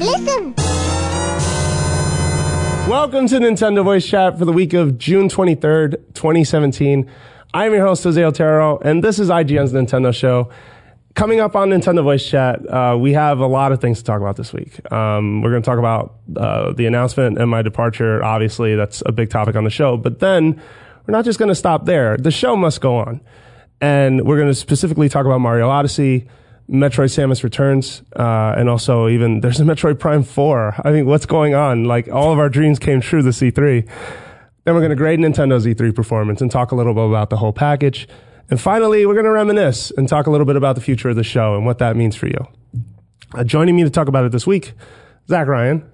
Listen. Welcome to Nintendo Voice Chat for the week of June 23rd, 2017. I'm your host, Jose Otero, and this is IGN's Nintendo Show. Coming up on Nintendo Voice Chat, uh, we have a lot of things to talk about this week. Um, we're going to talk about uh, the announcement and my departure. Obviously, that's a big topic on the show. But then we're not just going to stop there. The show must go on. And we're going to specifically talk about Mario Odyssey, Metroid Samus Returns, uh, and also even there's a Metroid Prime 4. I mean, what's going on? Like all of our dreams came true this E3. Then we're going to grade Nintendo's E3 performance and talk a little bit about the whole package. And finally, we're going to reminisce and talk a little bit about the future of the show and what that means for you. Uh, joining me to talk about it this week, Zach Ryan,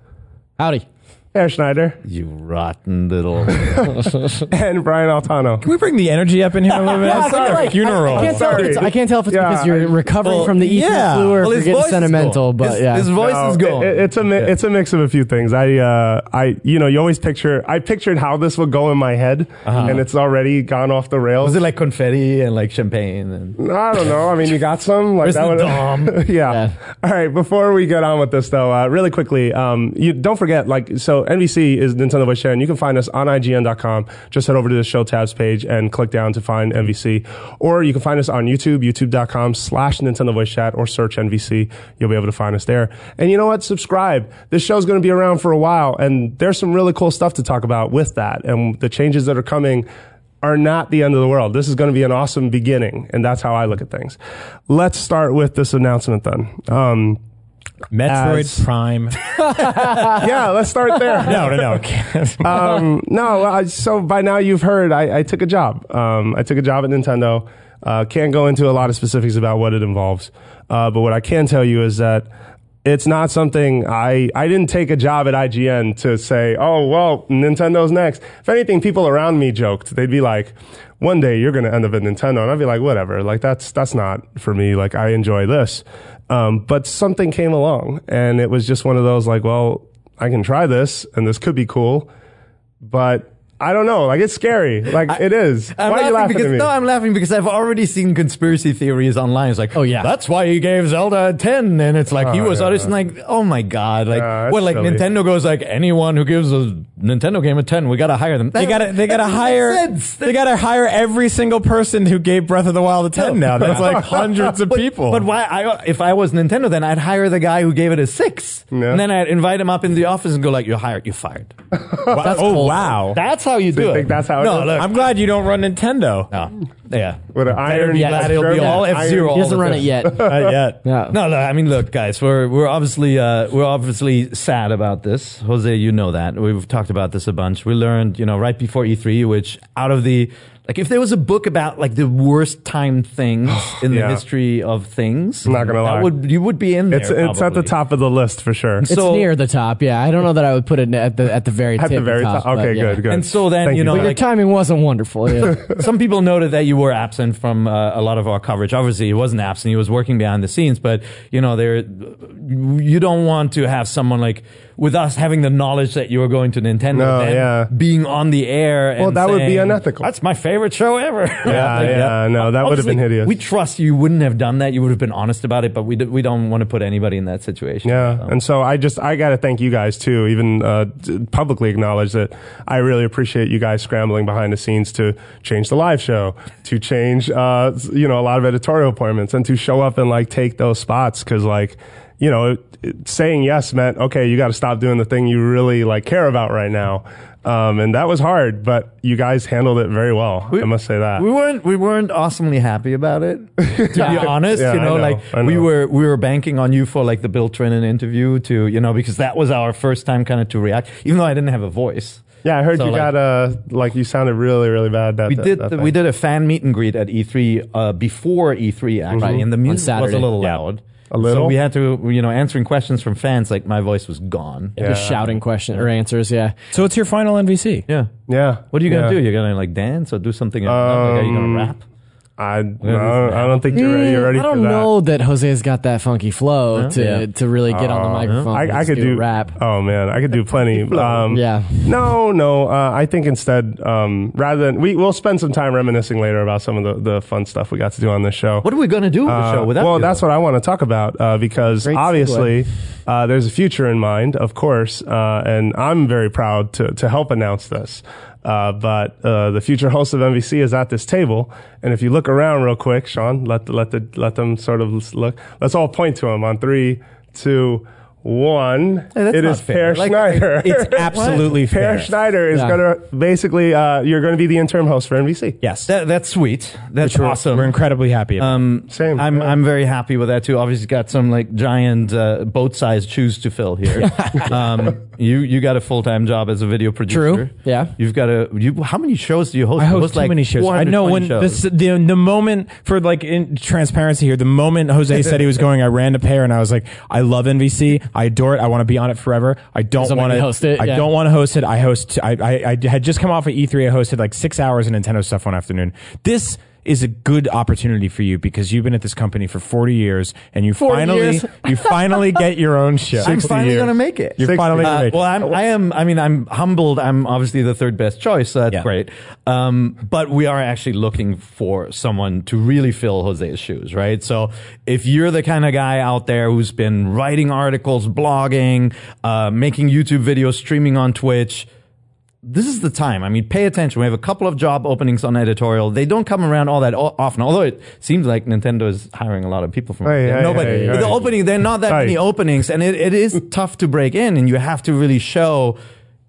Howdy. Peer Schneider, You rotten little. and Brian Altano. Can we bring the energy up in here a little bit? Yeah, it's like sorry. a funeral. I can't, tell if it's, I can't tell if it's Yeah, because you're recovering Well, from the E3 yeah. flu or Well, if his you're getting sentimental, gone. but his, yeah. his voice No, is gone. it- it's a mi- it's a mix of a few things. I uh, I you know you always picture I pictured how this would go in my head, and it's already gone off the rails. was it like confetti and like champagne and? I don't know. I mean, you got some. Like Where's that the would- dom? yeah. Yeah. All right. Before we get on with this, though, uh, really quickly, um, you don't forget, like, so NVC is Nintendo Voice Chat, and you can find us on IGN.com. Just head over to the show tabs page and click down to find NVC, or you can find us on YouTube, YouTube.com slash Nintendo Voice Chat, or search NVC. You'll be able to find us there. And you know what? Subscribe. This show's going to be around for a while, and there's some really cool stuff to talk about with that, and the changes that are coming are not the end of the world. This is going to be an awesome beginning, and that's how I look at things. Let's start with this announcement then. Um, Metroid As- Prime. yeah, let's start there. no, no, no. um, no, I, so by now you've heard I, I took a job. Um, I took a job at Nintendo. Uh, can't go into a lot of specifics about what it involves, uh, but what I can tell you is that it's not something I I didn't take a job at IGN to say, oh well, Nintendo's next. If anything, people around me joked. They'd be like, one day you're going to end up at Nintendo, and I'd be like, whatever. Like that's that's not for me. Like I enjoy this, um, but something came along, and it was just one of those like, well, I can try this, and this could be cool, but I don't know. Like it's scary. Like it is. I'm Why are you laughing because at me? no, I'm laughing because I've already seen conspiracy theories online. It's like, Oh, yeah. that's why he gave Zelda a ten, and it's like he Oh, was yeah. honest, and like, oh my god, like, Yeah, that's well, like silly. Nintendo goes like, anyone who gives a Nintendo game a ten, we gotta hire them. They gotta, they gotta hire, make sense. they gotta hire every single person who gave Breath of the Wild a 10 now. That's like hundreds of But- people. But why? I, if I was Nintendo, then I'd hire the guy who gave it a six, Yeah. and then I'd invite him up in the office and go like, "You're hired. You're fired." Wow. oh, wow. That's oh, how you do you it. think that's how it no, is? look, I'm glad you don't run Nintendo. no, yeah. With an Better iron be Yeah, glad it'll be German all iron- F zero. he doesn't run it yet. Not yet. Yeah. No, no. I mean, look, guys, we're we're obviously uh, we're obviously sad about this. Jose, you know that we've talked about this a bunch. We learned, you know, right before E3, which out of the like, if there was a book about like the worst time things in Yeah. the history of things, I'm not gonna that lie. would you would be in there? It's it's at the probably. top of the list for sure. It's So- near the top. Yeah, I don't know that I would put it at the at the very top. At tip the very top. but Okay, yeah. good, good. And so then, Thank you know, But your like- timing wasn't wonderful. Yeah. Some people noted that you were absent from uh, a lot of our coverage. Obviously, he wasn't absent; he was working behind the scenes. But you know, there, you don't want to have someone like with us having the knowledge that you were going to Nintendo, No, then yeah. being on the air. And Well, that would be unethical. That's my favorite show ever. Yeah, yeah, no, that would have been hideous. We trust you wouldn't have done that. You would have been honest about it. But we d- we don't want to put anybody in that situation. Yeah, So. and so I just I got to thank you guys too. Even uh, publicly acknowledge that I really appreciate you guys scrambling behind the scenes to change the live show, to change uh, you know a lot of editorial appointments, and to show up and like take those spots because like you know it, it- saying yes meant okay you got to stop doing the thing you really like care about right now. Um, and that was hard, but you guys handled it very well. I must say that. We weren't we weren't awesomely happy about it. To be honest, Yeah, you know, know, like I we were we were banking on you for like the Bill Trinen interview to you know because that was our first time kind of to react, even though I didn't have a voice. yeah, I heard So, you like- got a like you sounded really really bad. That We did that the, we did a fan meet and greet at E3 uh, before E3 actually, Right. and the On music was a little Yeah. loud. A little? So we had to you know answering questions from fans like my voice was gone. Yeah. Just shouting questions or answers. Yeah. So it's your final NVC. Yeah. Yeah. What are you gonna yeah. do? You're gonna like dance or do something? like, are you gonna Um, rap? I no, I don't think you're ready. You're ready Mm, I don't for that. know that Jose's got that funky flow to Yeah. to really get on the microphone. I, and I just could do, do rap. Oh man, I could do plenty. Um, Yeah. No, no. Uh, I think instead, um, rather than we we'll spend some time reminiscing later about some of the, the fun stuff we got to do on this show. What are we going to do with the Uh, show without well, you? that's what I want to talk about uh, because Great obviously uh, there's a future in mind, of course, uh, and I'm very proud to to help announce this. Uh, but uh, the future host of NVC is at this table, and if you look around real quick, Sean, let let the let them sort of look. Let's all point to him on three, two, one. Hey, that's it not is fair. Peer Like, Schneider. It's absolutely Peer fair. Schneider is Yeah. gonna basically uh, you're going to be the interim host for NVC. Yes. That, that's sweet. That's Which we're- awesome. We're incredibly happy about. Um, Same. I'm Yeah. I'm very happy with that too. Obviously, got some like giant uh, boat-sized shoes to fill here. um, you you got a full-time job as a video producer. True. Yeah. You've got a you. How many shows do you host? I You host too like many shows. I know 420 when shows. this, the the moment for like in transparency here, the moment Jose said he was going, I ran to Peer and I was like, I love NVC, I adore it, I want to be on it forever. I don't want to host it, I yeah. don't want to host it. I host. I, I I had just come off of E3. I hosted like six hours of Nintendo stuff one afternoon. This is a good opportunity for you because you've been at this company for 40 years and you 40 finally years. you finally get your own show. I'm finally years. gonna make it. You're 60. finally gonna Uh, make it. well, I'm, I am. I mean, I'm humbled. I'm obviously the third best choice, so that's Yeah. great. Um, but we are actually looking for someone to really fill Jose's shoes, right? So if you're the kind of guy out there who's been writing articles, blogging, uh, making YouTube videos, streaming on Twitch. This is the time. I mean, pay attention. We have a couple of job openings on editorial. They don't come around all that o- often, although it seems like Nintendo is hiring a lot of people from Hey, hey, no, but hey, the hey. opening, there are not that Hey. many openings, and it, it is tough to break in, and you have to really show,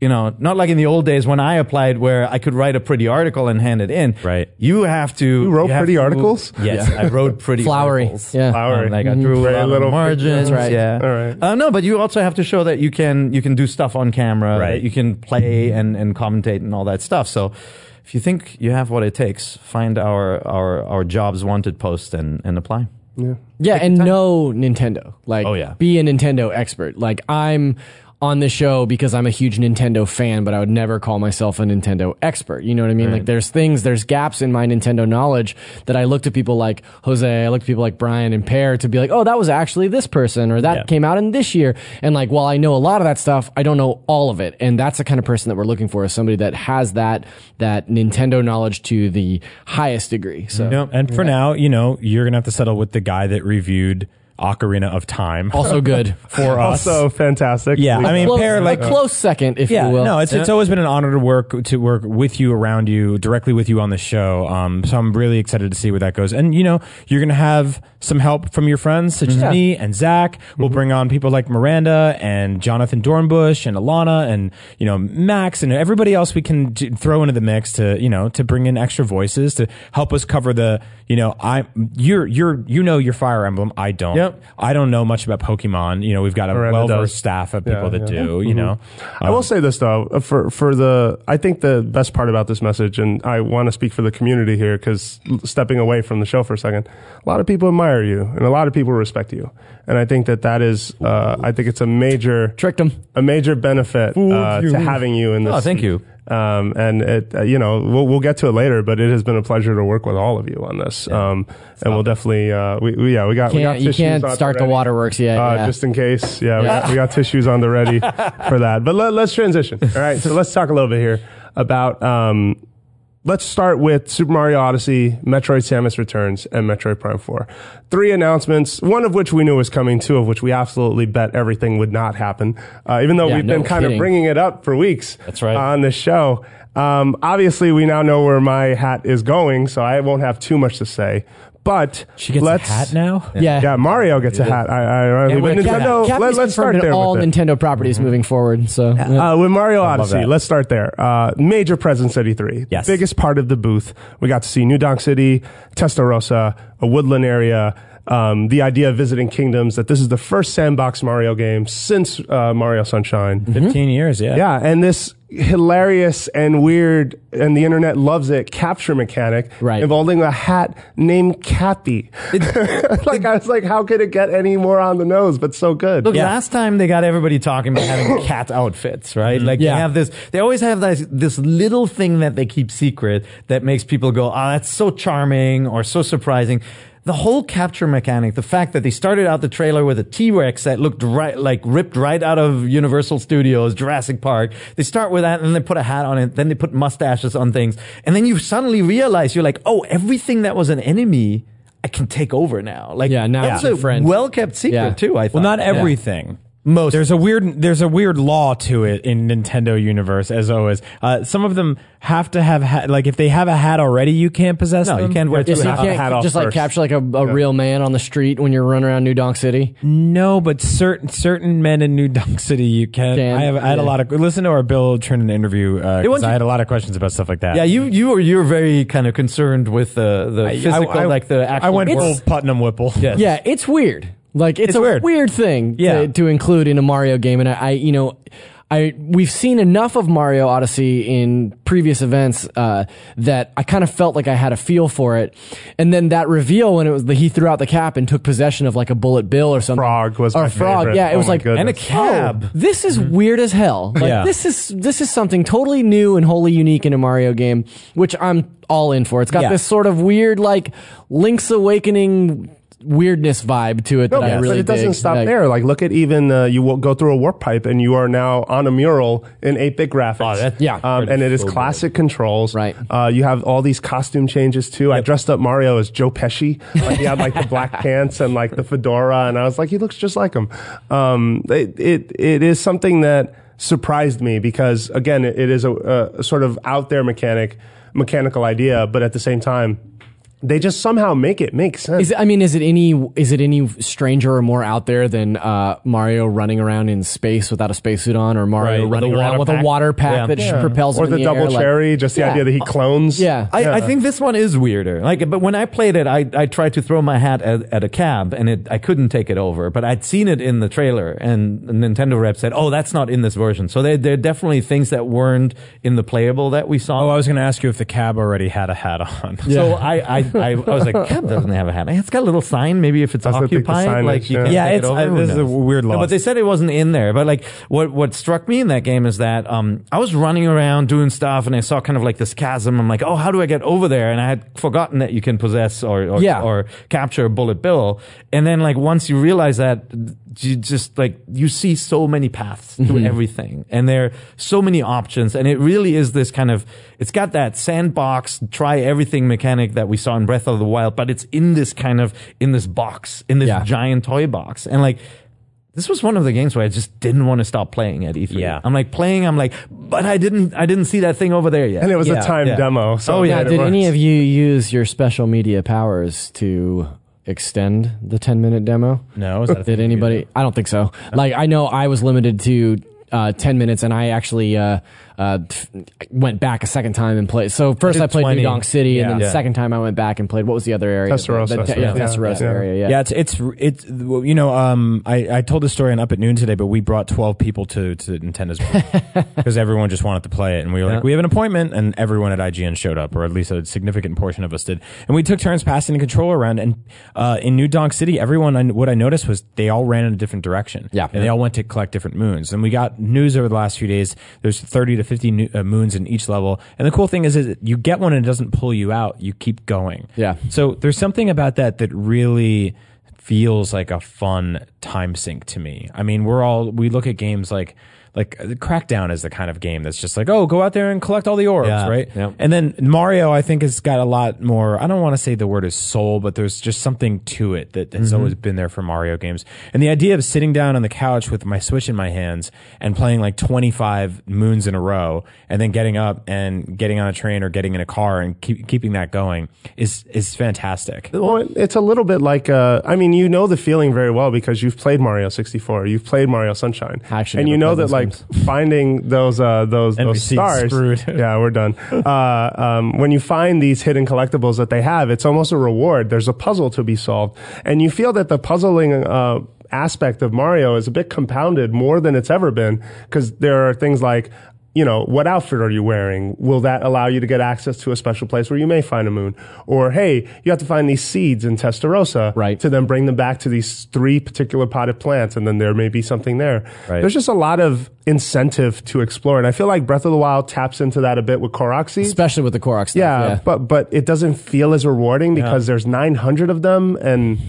you know, not like in the old days when I applied where I could write a pretty article and hand it in. Right. You have to. You wrote have pretty to- articles? Yes, I wrote pretty Flowery. articles. Yeah. Flowery. Um, like I Mhm. drew Very a lot little of margins. pictures. Right. Yeah. All right. Uh, no, but you also have to show that you can you can do stuff on camera. Right. That you can play and and commentate and all that stuff. So. If you think you have what it takes, find our our, our jobs wanted post and, and apply. Yeah, Yeah. and know Nintendo. Like, Oh, yeah. be a Nintendo expert. Like, I'm on the show because I'm a huge Nintendo fan, but I would never call myself a Nintendo expert. You know what I mean? Like, there's things, there's gaps in my Nintendo knowledge that I look to people like Jose, I look to people like Brian and Peer to be like, oh, that was actually this person, or that Yeah. came out in this year. And like, while I know a lot of that stuff, I don't know all of it. And that's the kind of person that we're looking for is somebody that has that, that Nintendo knowledge to the highest degree. So. Yep. And for now, you know, you're gonna have to settle with the guy that reviewed Ocarina of Time Also good. for us. Also fantastic. Yeah, I mean, close, Peer like a close second, if yeah, you will. no, it's it's always been an honor to work to work with you, around you, directly with you on the show. Um, so I'm really excited to see where that goes. And you know, you're gonna have some help from your friends, such as me and Zach. We'll bring on people like Miranda and Jonathan Dornbush and Alana and you know Max and everybody else we can d- throw into the mix to you know to bring in extra voices to help us cover the you know I you're you're you know your Fire Emblem. I don't. Yep. I don't know much about Pokemon. You know, we've got a Miranda well does. versed staff of people Yeah, that yeah. do. You know. I will say this though, uh, for for the I think the best part about this message, and I want to speak for the community here because stepping away from the show for a second, a lot of people admire you and a lot of people respect you, and I think that that is uh, I think it's a major Tricked him. a major benefit uh, to having you in this. Oh, thank you. Um, and it, uh, you know, we'll, we'll get to it later, but it has been a pleasure to work with all of you on this. Um, and we'll definitely, uh, we, we, yeah, we got, we got you can't start the ready. waterworks yet. Uh, yeah. just in case. Yeah, we, got, we got tissues on the ready for that. But let, let's transition. All right. So let's talk a little bit here about, um, let's start with Super Mario Odyssey, Metroid Samus Returns, and Metroid Prime 4. Three announcements, one of which we knew was coming, two of which we absolutely bet everything would not happen. Uh, even though Yeah, we've no been kind of bringing it up for weeks That's right. on this show. Um, obviously, we now know where my hat is going, so I won't have too much to say. But She gets let's, a hat now. yeah. Yeah, Mario gets a hat. I, I, Yeah, but with Cap- Nintendo, Capcom's let, us start there. all with it. Nintendo properties moving forward. So yeah. Uh, with Mario Odyssey, let's start there. Uh, major presence at E3. Yes. Biggest part of the booth. We got to see New Donk City, Tostarena, a woodland area, um, the idea of visiting kingdoms. That this is the first sandbox Mario game since uh, Mario Sunshine. 15 years, yeah. Yeah, and this hilarious and weird, and the internet loves it, capture mechanic Right. involving a hat named Cappy. like, I was like, how could it get any more on the nose, but so good? Look, last time they got everybody talking about having cat outfits, right? Like Yeah. they have this, they always have this, this little thing that they keep secret that makes people go, oh, that's so charming or so surprising. The whole capture mechanic, the fact that they started out the trailer with a T-Rex that looked right, like ripped right out of Universal Studios, Jurassic Park. They start with that and then they put a hat on it. Then they put mustaches on things. And then you suddenly realize you're like, oh, everything that was an enemy, I can take over now. Like, Yeah, now that's it's a friend. well-kept secret Yeah. too, I thought. Well, not Yeah. Most. There's a weird there's a weird law to it in Nintendo universe as always. Uh, some of them have to have ha- like if they have a hat already, you can't possess No, them. you can't wear two Yes, you can't hat off just like first. capture like a, a real man on the street when you're running around New Donk City. No, but certain certain men in New Donk City you can. Can, I have I had a yeah. lot of listen to our Bill Trinen interview uh, 'cause once I you- had a lot of questions about stuff like that. Yeah, you you were you're very kind of concerned with the the I- physical, I, like the actual. I went full Putnam Whipple. Yes. Yeah, it's weird. Like it's, It's a weird. weird, thing Yeah. to, to include in a Mario game, and I, I, you know, I we've seen enough of Mario Odyssey in previous events uh, that I kind of felt like I had a feel for it, and then that reveal when it was the, he threw out the cap and took possession of like a bullet bill or something. Frog was or my a frog. favorite. Yeah, it Oh was like goodness. and a cab. Oh, this is weird as hell. Like Yeah. this is this is something totally new and wholly unique in a Mario game, which I'm all in for. It's got Yeah. this sort of weird like Link's Awakening weirdness vibe to it No, that I really but it doesn't dig. stop Like, there. Like, look at even uh, you will go through a warp pipe, and you are now on a mural in eight bit graphics. Oh, that- Yeah. um, and it is so good. classic controls. Right. Uh, you have all these costume changes too. I dressed up Mario as Joe Pesci. Like he had like the black pants and like the fedora, and I was like, he looks just like him. Um, it, it it is something that surprised me because again, it, it is a, a sort of out there mechanic mechanical idea, but at the same time. They just somehow make it make sense. Is it, I mean, is it any is it any stranger or more out there than uh, Mario running around in space without a spacesuit on, or Mario Right, with running a around water with pack. a water pack Yeah. that Yeah. propels or him the the double air, like- cherry, just the Yeah. idea that he clones. Yeah. I, I think this one is weirder. Like, but when I played it, I, I tried to throw my hat at, at a cab, and it I couldn't take it over. But I'd seen it in the trailer, and the Nintendo rep said, "Oh, that's not in this version." So there there are definitely things that weren't in the playable that we saw. Oh, I was going to ask you if the cab already had a hat on. So I, I, I, I was like, cab doesn't have a hat. It's got a little sign. Maybe if it's That's what the occupied, signage, like you yeah. can Yeah, take it's- it over. uh, Who this is a knows? weird No, loss. but they said it wasn't in there. But like, what what struck me in that game is that um, I was running around doing stuff, and I saw kind of like this chasm. I'm like, oh, how do I get over there? And I had forgotten that you can possess or or, Yeah. or capture a bullet bill. And then like once you realize that, you just like you see so many paths to mm-hmm. everything, and there are so many options, and it really is this kind of. It's got that sandbox, try everything mechanic that we saw in Breath of the Wild, but it's in this kind of in this box, in this Yeah. giant toy box, and like. This was one of the games where I just didn't want to stop playing at E3. Yeah. I'm like playing. I'm like, but I didn't. I didn't see that thing over there yet. And it was Yeah, a timed yeah. demo. So Oh, yeah, Yeah, did any of you use your special media powers to extend the 10 minute demo? No, is that a thing Did anybody? I don't think so. Like, I know I was limited to uh, 10 minutes and I actually uh, uh, went back a second time and played. So first did I played 20. New Donk City and Yeah. then the Yeah. second time I went back and played, what was the other area? Tostarena. The, the, yeah, Yeah. Tostarena Yeah. area, yeah. Yeah, it's it's it's you know um I I told the story on Up at Noon today, but we brought twelve people to to Nintendo's because everyone just wanted to play it, and we were Yeah. like, we have an appointment, and everyone at IGN showed up, or at least a significant portion of us did, and we took turns passing the controller around, and uh, in New Donk City, everyone I, what I noticed was they all ran in a different direction, Yeah. and they all went to collect different moons, and we got news over the last few days. There's thirty to fifty new, uh, moons in each level, and the cool thing is, is you get one and it doesn't pull you out, you keep going, Yeah. so there's something about that that really feels like a fun time sink to me. I mean, we're all we look at games like like uh, Crackdown is the kind of game that's just like, oh, go out there and collect all the orbs, Yeah, right? yeah. And then Mario, I think, has got a lot more. I don't want to say the word is soul, but there's just something to it that has always been there for Mario games. And the idea of sitting down on the couch with my Switch in my hands and playing like 25 moons in a row, and then getting up and getting on a train or getting in a car and keep, keeping that going is is fantastic. Well, it's a little bit like, uh, I mean, you know the feeling very well because you you've played Mario 64, you've played Mario Sunshine, actually and you know that those like finding those uh, those those stars. yeah, we're done. Uh, um, when you find these hidden collectibles that they have, it's almost a reward. There's a puzzle to be solved, and you feel that the puzzling. Uh, aspect of Mario is a bit compounded more than it's ever been because there are things like you know, what outfit are you wearing? Will that allow you to get access to a special place where you may find a moon? Or, hey, you have to find these seeds in Tostarena Right. to then bring them back to these three particular potted plants, and then there may be something there. Right. There's just a lot of incentive to explore, and I feel like Breath of the Wild taps into that a bit with seeds. especially with the Korok stuff. Yeah, Yeah, but but it doesn't feel as rewarding because there's 900 of them, and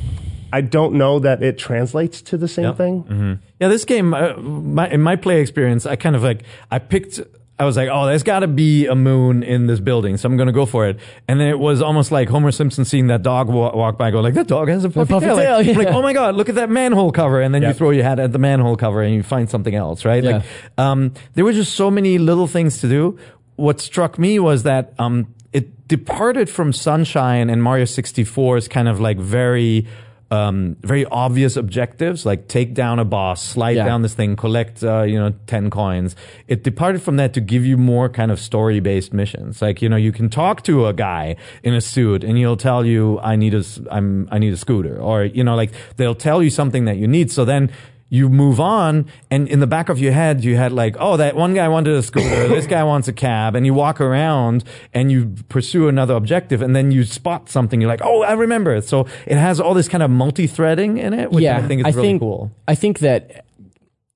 I don't know that it translates to the same Yep. thing. Yeah, this game, uh, my, in my play experience, I kind of like, I picked, I was like, oh, there's got to be a moon in this building, so I'm going to go for it. And then it was almost like Homer Simpson seeing that dog wa- walk by, going like, that dog has a puffy, puffy tail. tail, Like, yeah. like, oh my God, look at that manhole cover. And then you throw your hat at the manhole cover and you find something else, right? Like, um, there were just so many little things to do. What struck me was that, um, it departed from Sunshine and Mario 64's kind of like very, um, very obvious objectives, like take down a boss, slide Yeah. down this thing, collect, uh, you know, 10 coins. It departed from that to give you more kind of story based missions. Like, you know, you can talk to a guy in a suit and he'll tell you, I need a, I'm, I need a scooter. Or, you know, like they'll tell you something that you need. So then, you move on and in the back of your head you had like oh that one guy wanted a scooter this guy wants a cab and you walk around and you pursue another objective and then you spot something you're like oh i remember it so it has all this kind of multi-threading in it which yeah. i think is really think, cool I think that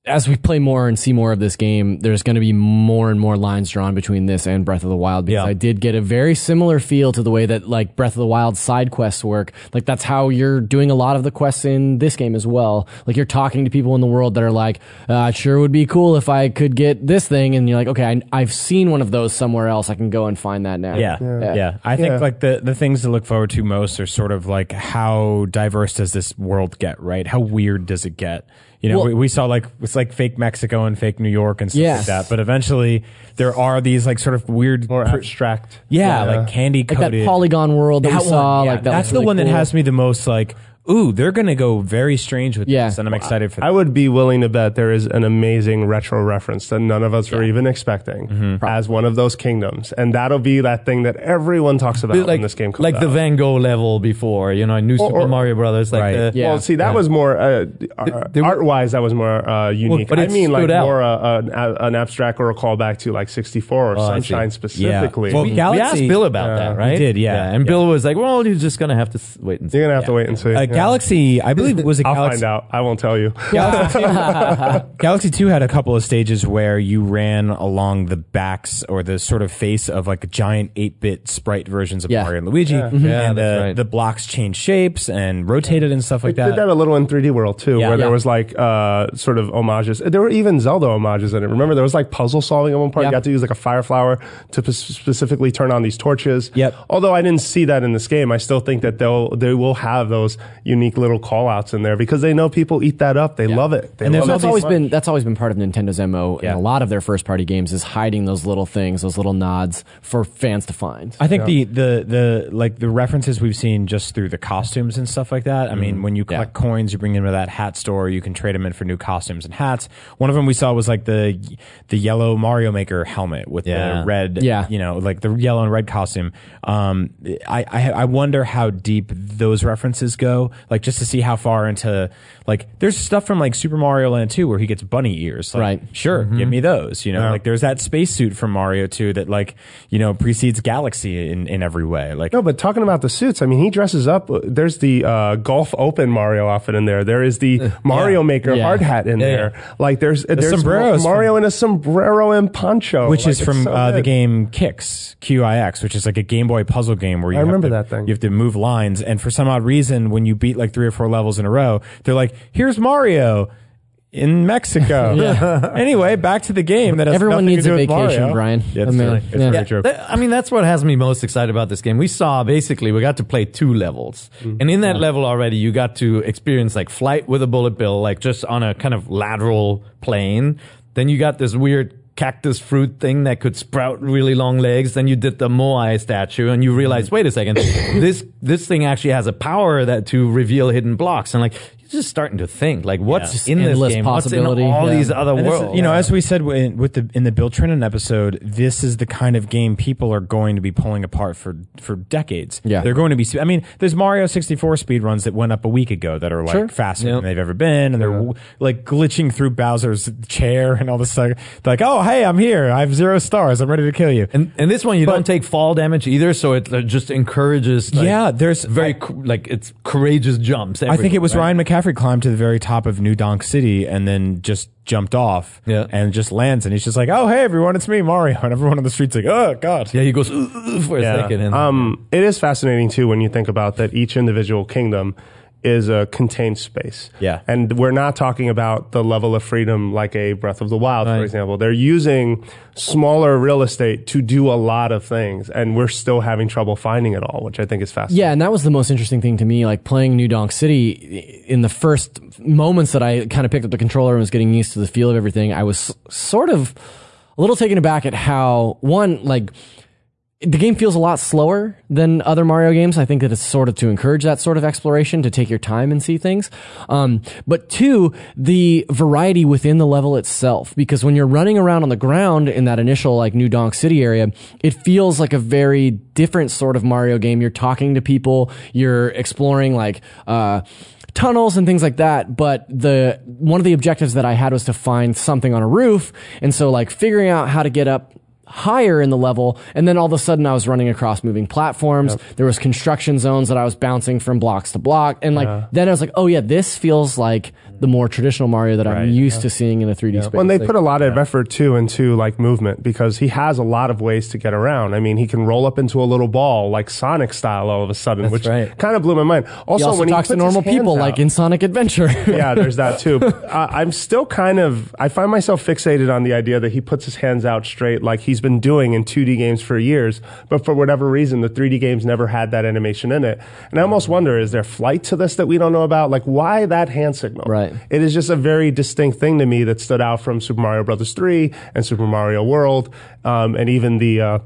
as we play more and see more of this game, there's going to be more and more lines drawn between this and Breath of the Wild because Yeah. I did get a very similar feel to the way that like Breath of the Wild side quests work. Like that's how you're doing a lot of the quests in this game as well. Like you're talking to people in the world that are like, uh, it sure would be cool if I could get this thing. And you're like, okay, I, I've seen one of those somewhere else. I can go and find that now. Yeah. yeah. yeah I think Yeah. like the, the things to look forward to most are sort of like how diverse does this world get, right? How weird does it get? You know, Well- we, we saw like it's like fake Mexico and fake New York and stuff Yes. like that. But eventually there are these like sort of weird More abstract. yeah, like candy Like coated. that polygon world that, That we saw. one, yeah, like that that's the really one that cool. has me the most like, ooh, they're gonna go very strange with Yeah. this, and I'm excited for that. I would be willing to bet there is an amazing retro reference that none of us were even expecting Mm-hmm. as one of those kingdoms. And that'll be that thing that everyone talks about like when this game comes like out. the van gogh level before you know new Or- super or- mario brothers like Right. the, Yeah. Well, see, that was more uh, there were- art wise. That was more uh, unique. but I it mean, like stood out. more uh, an, an abstract or a callback to like 64 or Oh, I see. Sunshine specifically. Well, we, we Galaxy- asked bill about Yeah. that right We did, yeah. and Yeah. bill was like well you're just gonna have to s- wait and see You're gonna have to wait and see. uh, Yeah. Galaxy, I believe it was a I'll Galaxy. find out. I won't tell you. Galaxy 2, Galaxy 2 had a couple of stages where you ran along the backs or the sort of face of like giant 8-bit sprite versions of Yeah. Mario and Luigi. Yeah, And that's the, right. the blocks changed shapes and rotated and stuff like They that. did that a little in 3D World too, Yeah. where there was like uh, sort of homages. There were even Zelda homages in it. Remember, there was like puzzle solving at one point. Yeah. You got to use like a fire flower to p- specifically turn on these torches. Yep. Although I didn't see that in this game, I still think that they'll they will have those unique little call outs in there because they know people eat that up. They love it. They And there's love that's it always much. been that's always been part of Nintendo's mo Yeah. in a lot of their first party games is hiding those little things, those little nods for fans to find. I think the, the the like the references we've seen just through the costumes and stuff like that. I Mm-hmm. mean, when you collect coins, you bring them to that hat store. You can trade them in for new costumes and hats. One of them we saw was like the the yellow Mario Maker helmet with Yeah. the red, Yeah. you know, like the yellow and red costume. Um, I, I I wonder how deep those references go. Like just to see how far into like there's stuff from like Super Mario Land 2 where he gets bunny ears. Like, Right. Sure, Mm-hmm. give me those. You know, like there's that spacesuit from Mario 2 that like you know precedes Galaxy in in every way. Like No, but talking about the suits, I mean, he dresses up. There's the uh, Golf Open Mario outfit in there. There is the Mario Maker Yeah. hard hat in Yeah, there. Like there's there's sombreros Mario in a sombrero and poncho, which Like, is from so uh, the game Qix, Q-I-X, which is like a Game Boy puzzle game where you I have remember to- that thing. You have to move lines, and for some odd reason, when you beat like three or four levels in a row, they're like, "Here's Mario." In Mexico. anyway, back to the game. That has Everyone nothing to needs do a with vacation, Mario. Brian. Yeah, it's I mean, true. It's yeah. very true. Th- I mean, that's what has me most excited about this game. We saw basically we got to play two levels, mm-hmm. and in that level already, you got to experience like flight with a bullet bill, like just on a kind of lateral plane. Then you got this weird cactus fruit thing that could sprout really long legs. Then you did the Moai statue, and you realized, mm. wait a second, this this thing actually has a power that to reveal hidden blocks, and like just starting to think like what's Just in this endless game, what's in possibility, all yeah. these other And this is- worlds. you know, as we said in, with the in the Bill Trinen episode, this is the kind of game people are going to be pulling apart for for decades. Yeah. they're going to be. I mean, there's Mario 64 speed runs that went up a week ago that are like Sure. faster Yep. than they've ever been, and they're w- like glitching through Bowser's chair and all this stuff. They're like, oh, hey, I'm here. I have zero stars. I'm ready to kill you. and, and this one you don't take fall damage either, so it uh, just encourages. Like, yeah, there's very cou- like it's courageous jumps. I think it was right? Ryan McCaffrey climbed to the very top of New Donk City and then just jumped off Yeah. and just lands and he's just like, oh, hey, everyone, it's me, Mario. And everyone on the street's like, oh, God. Yeah, he goes "Ugh, ugh," for a second. And, Um, it is fascinating too when you think about that each individual kingdom is a contained space. Yeah. And we're not talking about the level of freedom like a Breath of the Wild, Right. for example. They're using smaller real estate to do a lot of things, and we're still having trouble finding it all, which I think is fascinating. Yeah, and that was the most interesting thing to me. Like playing New Donk City, in the first moments that I kind of picked up the controller and was getting used to the feel of everything, I was sort of a little taken aback at how one like the game feels a lot slower than other Mario games. I think that it's sort of to encourage that sort of exploration, to take your time and see things. Um, but two, the variety within the level itself, because when you're running around on the ground in that initial like New Donk City area, it feels like a very different sort of Mario game. You're talking to people, you're exploring like, uh, tunnels and things like that. But the one of the objectives that I had was to find something on a roof, and so like figuring out how to get up higher in the level and then all of a sudden I was running across moving platforms. There was construction zones that I was bouncing from blocks to block and like then I was like oh yeah this feels like the more traditional Mario that I'm Right. used to seeing in a 3D space Well, and they Like, put a lot of effort too into like movement because he has a lot of ways to get around. I mean, he can roll up into a little ball like Sonic style all of a sudden, which right. kind of blew my mind. he Also, also when talks he talks to normal people hands like in Sonic Adventure yeah, there's that too. But, uh, I'm still kind of, I find myself fixated on the idea that he puts his hands out straight like he's been doing in 2D games for years. But for whatever reason, the 3D games never had that animation in it. And I almost wonder, is there flight to this that we don't know about? Like, why that hand signal? Right. It is just a very distinct thing to me that stood out from Super Mario Brothers 3 and Super Mario World, um, and even the, uh,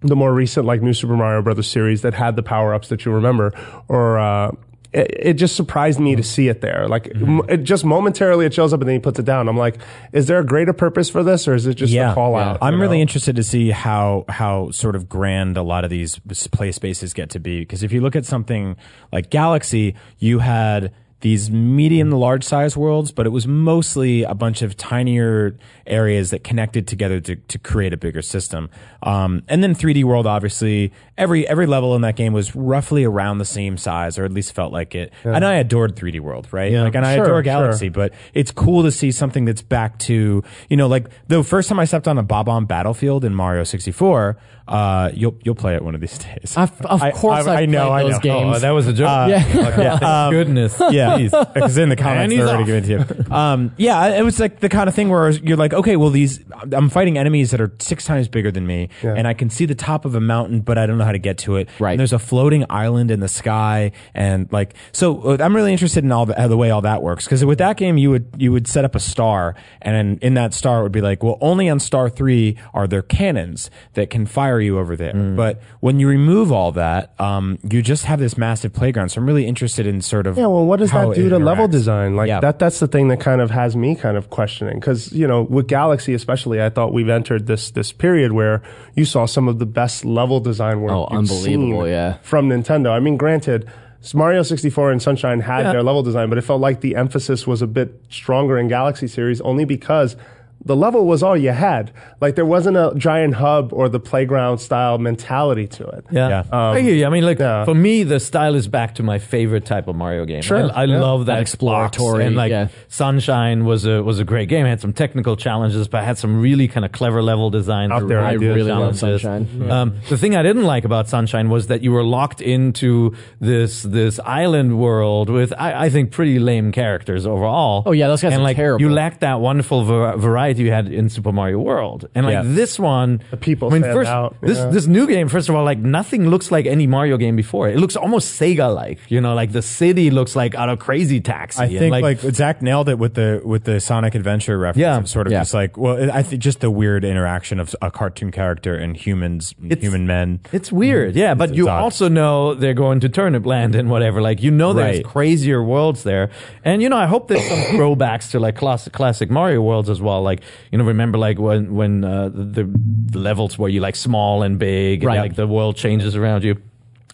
the more recent like New Super Mario Brothers series that had the power ups that you remember, or uh, it, it just surprised me to see it there. Like m- it just momentarily it shows up and then he puts it down. I'm like, is there a greater purpose for this, or is it just a call out? I'm you really know? interested to see how how sort of grand a lot of these play spaces get to be because if you look at something like Galaxy, you had these medium to large size worlds, but it was mostly a bunch of tinier areas that connected together to, to create a bigger system. Um, and then 3D World, obviously, every every level in that game was roughly around the same size, or at least felt like it. And I adored 3D World, right? Yeah. Like, and I Sure, adore sure. Galaxy, but it's cool to see something that's back to you know like the first time I stepped on a Bob-omb battlefield in Mario 64. Uh, you'll you'll play it one of these days. Of- of course I've know, played I know. games. Oh, that was a joke. Yeah. Okay, Yeah, thank um, goodness. Yeah, Please. because in the comments he's they're already off. giving it to you. Um, yeah, it was like the kind of thing where you're like, okay, well, these I'm fighting enemies that are six times bigger than me, Yeah. and I can see the top of a mountain, but I don't know how to get to it. Right. And there's a floating island in the sky, and like, so uh, I'm really interested in all the, the way all that works. Because with that game, you would you would set up a star, and in that star it would be like, well, only on star three are there cannons that can fire you over there. Mm. But when you remove all that, um, you just have this massive playground. So I'm really interested in sort of Yeah, well, what does how that oh, do to level design? Like Yeah. that that's the thing that kind of has me kind of questioning cuz you know, with Galaxy especially, I thought we've entered this this period where you saw some of the best level design work Oh, you've unbelievable, seen yeah. from Nintendo. I mean, granted, Mario 64 and Sunshine had Yeah. their level design, but it felt like the emphasis was a bit stronger in Galaxy series only because the level was all you had. Like there wasn't a giant hub or the playground style mentality to it. Yeah, Yeah. Um, I hear you. I mean, like yeah. for me, the style is back to my favorite type of Mario game. Sure, I, I yeah. love that, That exploratory, and like yeah. Sunshine was a was a great game. It had some technical challenges, but had some really kind of clever level design. Out there I ideas. really love challenges. Sunshine. Um, the thing I didn't like about Sunshine was that you were locked into this this island world with I, I think pretty lame characters overall. Oh, yeah, those guys and are like terrible. you lacked that wonderful var- variety variety you had in Super Mario World. And like Yeah. this one, The people I mean, stand first, out, this yeah. this new game, first of all, like nothing looks like any Mario game before. It looks almost Sega like. You know, like the city looks like out of Crazy Taxi. I And, think like, Zach nailed it with the with the Sonic Adventure reference. Yeah. of sort of Yeah. just like well, I think just the weird interaction of a cartoon character and humans, human men. It's weird, yeah, but It's you odd. also know they're going to Turnip Land and whatever. Like you know, there's Right. crazier worlds there, and you know, I hope there's some throwbacks to like classic classic Mario worlds as well. Like you know, remember like when when uh, the the levels where you like small and big, Right. and like the world changes around you.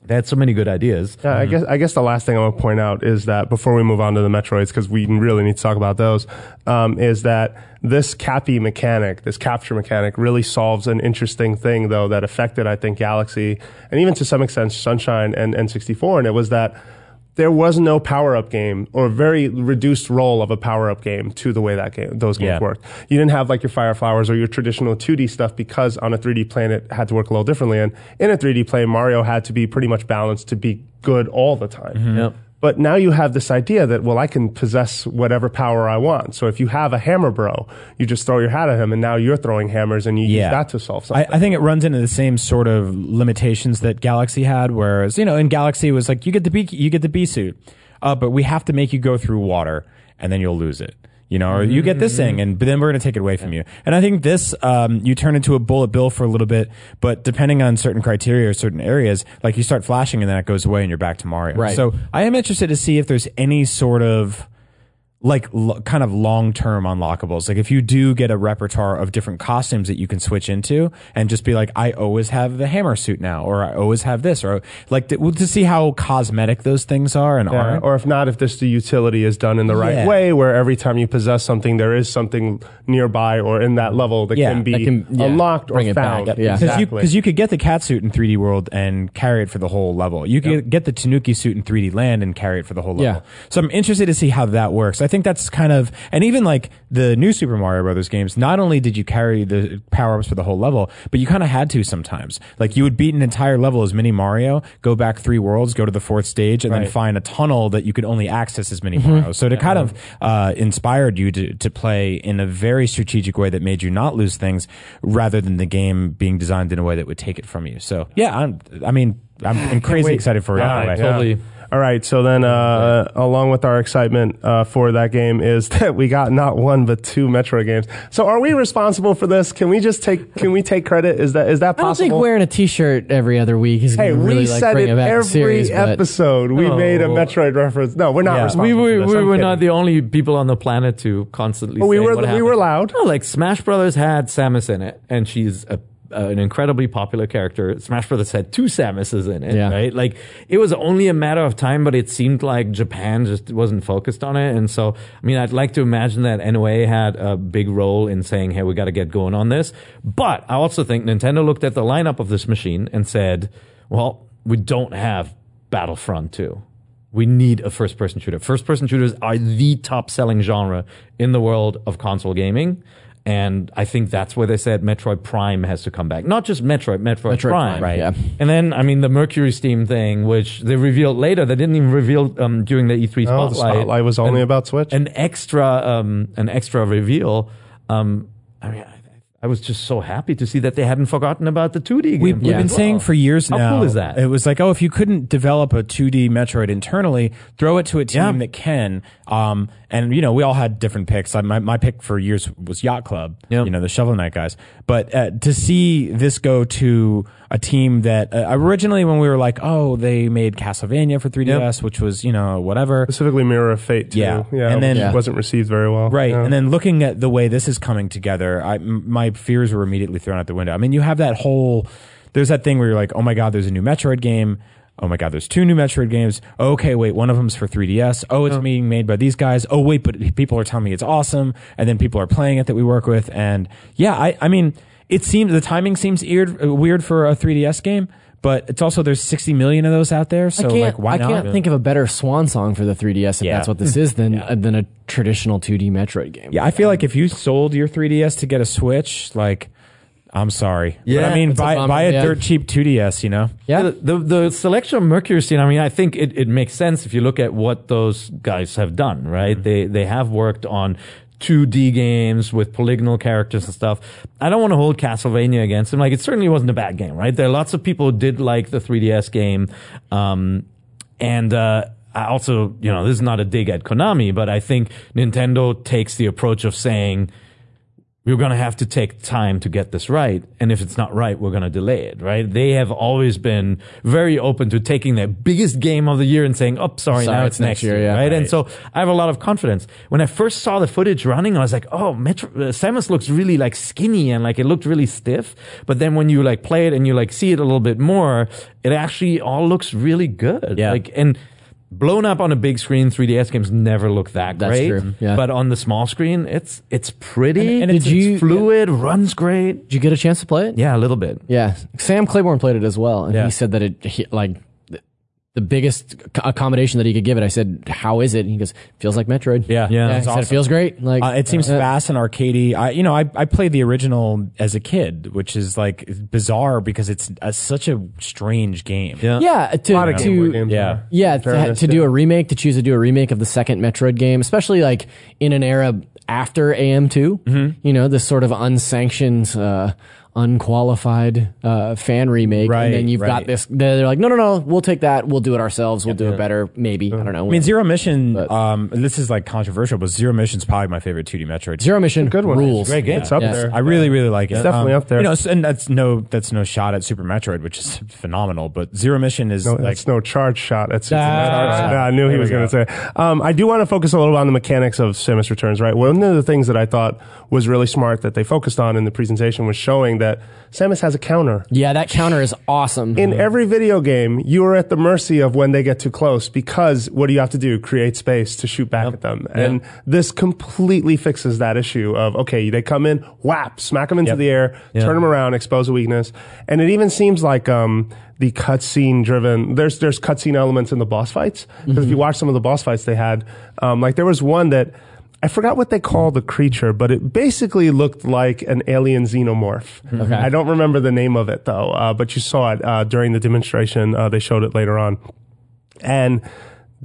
They had so many good ideas. Yeah, I guess I guess the last thing I want to point out is that before we move on to the Metroids, because we really need to talk about those, um, is that this Cappy mechanic, this capture mechanic, really solves an interesting thing though that affected I think Galaxy and even to some extent Sunshine and N64, and it was that there was no power up game or very reduced role of a power up game to the way that game those games Yeah. worked. You didn't have like your fire flowers or your traditional 2D stuff because on a 3D plane it had to work a little differently. And in a 3D plane, Mario had to be pretty much balanced to be good all the time. Mm-hmm. Yep. But now you have this idea that, well, I can possess whatever power I want. So if you have a hammer bro, you just throw your hat at him and now you're throwing hammers and you use that to solve something. I, I think it runs into the same sort of limitations that Galaxy had, whereas you know in Galaxy it was like you get the B you get the B suit, uh, but we have to make you go through water and then you'll lose it. You know, or you get this thing, and but then we're going to take it away from you. And I think this, um, you turn into a bullet bill for a little bit, but depending on certain criteria or certain areas, like you start flashing and then it goes away and you're back to Mario. Right. So I am interested to see if there's any sort of like lo- kind of long term unlockables. Like if you do get a repertoire of different costumes that you can switch into and just be like, I always have the hammer suit now, or I always have this, or like to, to see how cosmetic those things are and Yeah, aren't. or if not, if this the utility is done in the right Yeah. way, where every time you possess something, there is something nearby or in that level that Yeah, can be that can- unlocked or bring back. found. Yeah. Because you, exactly. cause you could get the cat suit in 3D World and carry it for the whole level. You could get the Tanuki suit in 3D Land and carry it for the whole level. So I'm interested to see how that works. I think that's kind of, and even like the new Super Mario Brothers games, not only did you carry the power ups for the whole level, but you kind of had to sometimes. Like you would beat an entire level as Mini Mario, go back three worlds, go to the fourth stage, and then find a tunnel that you could only access as Mini Mario. So it kind of uh, inspired you to, to play in a very strategic way that made you not lose things rather than the game being designed in a way that would take it from you. So yeah, I'm, I mean, I'm, I'm crazy excited for it. All either right, way. Totally. All right, so then, uh, along with our excitement uh, for that game, is that we got not one but two Metro games. So, are we responsible for this? Can we just take? Can we take credit? Is that is that possible? I don't think wearing a T-shirt every other week is Hey, going to we really like said bring it it back every serious. but- episode. We No. made a Metroid reference. No, we're not Yeah. responsible. We for were this. we were kidding. not the only people on the planet to constantly. Well, we were what we happened. were loud. No, like Smash Brothers had Samus in it, and she's a, uh, an incredibly popular character. Smash Brothers had two Samuses in it, Yeah. right? Like it was only a matter of time, but it seemed like Japan just wasn't focused on it. And so, I mean, I'd like to imagine that NOA had a big role in saying, "Hey, we got to get going on this." But I also think Nintendo looked at the lineup of this machine and said, "Well, we don't have Battlefront 2." We need a first person shooter. First person shooters are the top selling genre in the world of console gaming. And I think that's where they said Metroid Prime has to come back. Not just Metroid, Metroid, Metroid Prime. Prime, Right. yeah. And then, I mean, the Mercury Steam thing, which they revealed later, they didn't even reveal um, during the E3 Oh, spotlight. the spotlight was only An- about Switch. An extra, um, an extra reveal. Um, I mean, I, was just so happy to see that they hadn't forgotten about the 2D game. We've, we've been saying for years now. How cool is that? It was like, oh, if you couldn't develop a 2D Metroid internally, throw it to a team Yeah. that can. Um, and you know, we all had different picks. I, my my pick for years was Yacht Club. You know, the Shovel Knight guys. But uh, to see this go to a team that uh, originally, when we were like, oh, they made Castlevania for 3DS, which was you know whatever. Specifically, Mirror of Fate. Too. Yeah. yeah. And then- Yeah. wasn't received very well. Right. Yeah. And then looking at the way this is coming together, I, m- my fears were immediately thrown out the window. I mean, you have that whole, there's that thing where you're like, oh my God, there's a new Metroid game. Oh my God, there's two new Metroid games. Okay, wait, one of them's for 3DS. Oh, it's being made by these guys. Oh, wait, but people are telling me it's awesome. And then people are playing it that we work with. And yeah, I, I mean, it seems, the timing seems weird, uh, weird for a 3DS game, but it's also, there's 60 million of those out there. So I can't, like, why I not? can't think of a better swan song for the 3DS if Yeah. that's what this is than uh, than a traditional 2D Metroid game. Yeah, I feel like if you sold your 3DS to get a Switch, like, I'm sorry. But Yeah, I mean, it's a buy, bummer, buy a yeah. dirt cheap 2DS, you know? Yeah. The, the, the selection of Mercury Steam, I mean, I think it, it makes sense if you look at what those guys have done, right? They, they have worked on 2D games with polygonal characters and stuff. I don't want to hold Castlevania against him. Like it certainly wasn't a bad game, right? There are lots of people who did like the 3DS game. Um, and, uh, I also, you know, this is not a dig at Konami, but I think Nintendo takes the approach of saying, we're going to have to take time to get this right. And if it's not right, we're going to delay it, right? They have always been very open to taking their biggest game of the year and saying, oh, sorry, Sorry, now it's it's next year, yeah. right? And so I have a lot of confidence. When I first saw the footage running, I was like, oh, Metro, uh, Samus looks really like skinny and like it looked really stiff. But then when you like play it and you like see it a little bit more, it actually all looks really good. Yeah. Like, and blown up on a big screen 3ds games never look that That's great true, yeah. but on the small screen it's it's pretty And- and it's, you- it's fluid runs great Did you get a chance to play it? yeah a little bit Yeah, Sam Claiborne played it as well, and Yeah. he said that it he, like the, the biggest accommodation that he could give it. I said, "How is it?" And he goes, "Feels like Metroid." Yeah. Yeah, he it's said awesome. it feels great. Like Uh, it seems uh, fast and arcadey. I, you know, I, I played the original as a kid, which is like bizarre because it's a, such a strange game. yeah Yeah, to, A lot of Game to games. yeah. are. yeah to, to do a remake, to choose to do a remake of the second Metroid game, especially like in an era after AM2. Mm-hmm. You know, this sort of unsanctioned. Uh, unqualified uh, fan remake Right, and then you've got this they're like no no no we'll take that we'll do it ourselves we'll do it better maybe i don't know I mean, Zero Mission. um, this is like controversial, but Zero Mission's probably my favorite 2D Metroid. zero mission Good one. rules Great game. It's up Yes. there. I really, really like it. It's definitely up there. You know, and that's no, that's no shot at Super Metroid, which is phenomenal. But Zero Mission is No, like that's no charge shot. That's Super Ah. Metroid. Yeah, I knew he was going to say. Um, I do want to focus a little on the mechanics of Samus Returns. Right, one of the things that I thought was really smart that they focused on in the presentation was showing that Samus has a counter. Yeah, that counter is awesome. In every video game, you are at the mercy of when they get too close because what do you have to do? Create space to shoot back at them. And this completely fixes that issue of, okay, they come in, whap, smack them into Yep. the air, turn them around, expose a weakness. And it even seems like, um, the cutscene driven, there's, there's cutscene elements in the boss fights. Because if you watch some of the boss fights they had, um, like there was one that, I forgot what they called the creature, but it basically looked like an alien xenomorph. Okay. I don't remember the name of it though, uh, but you saw it uh, during the demonstration. Uh, they showed it later on, and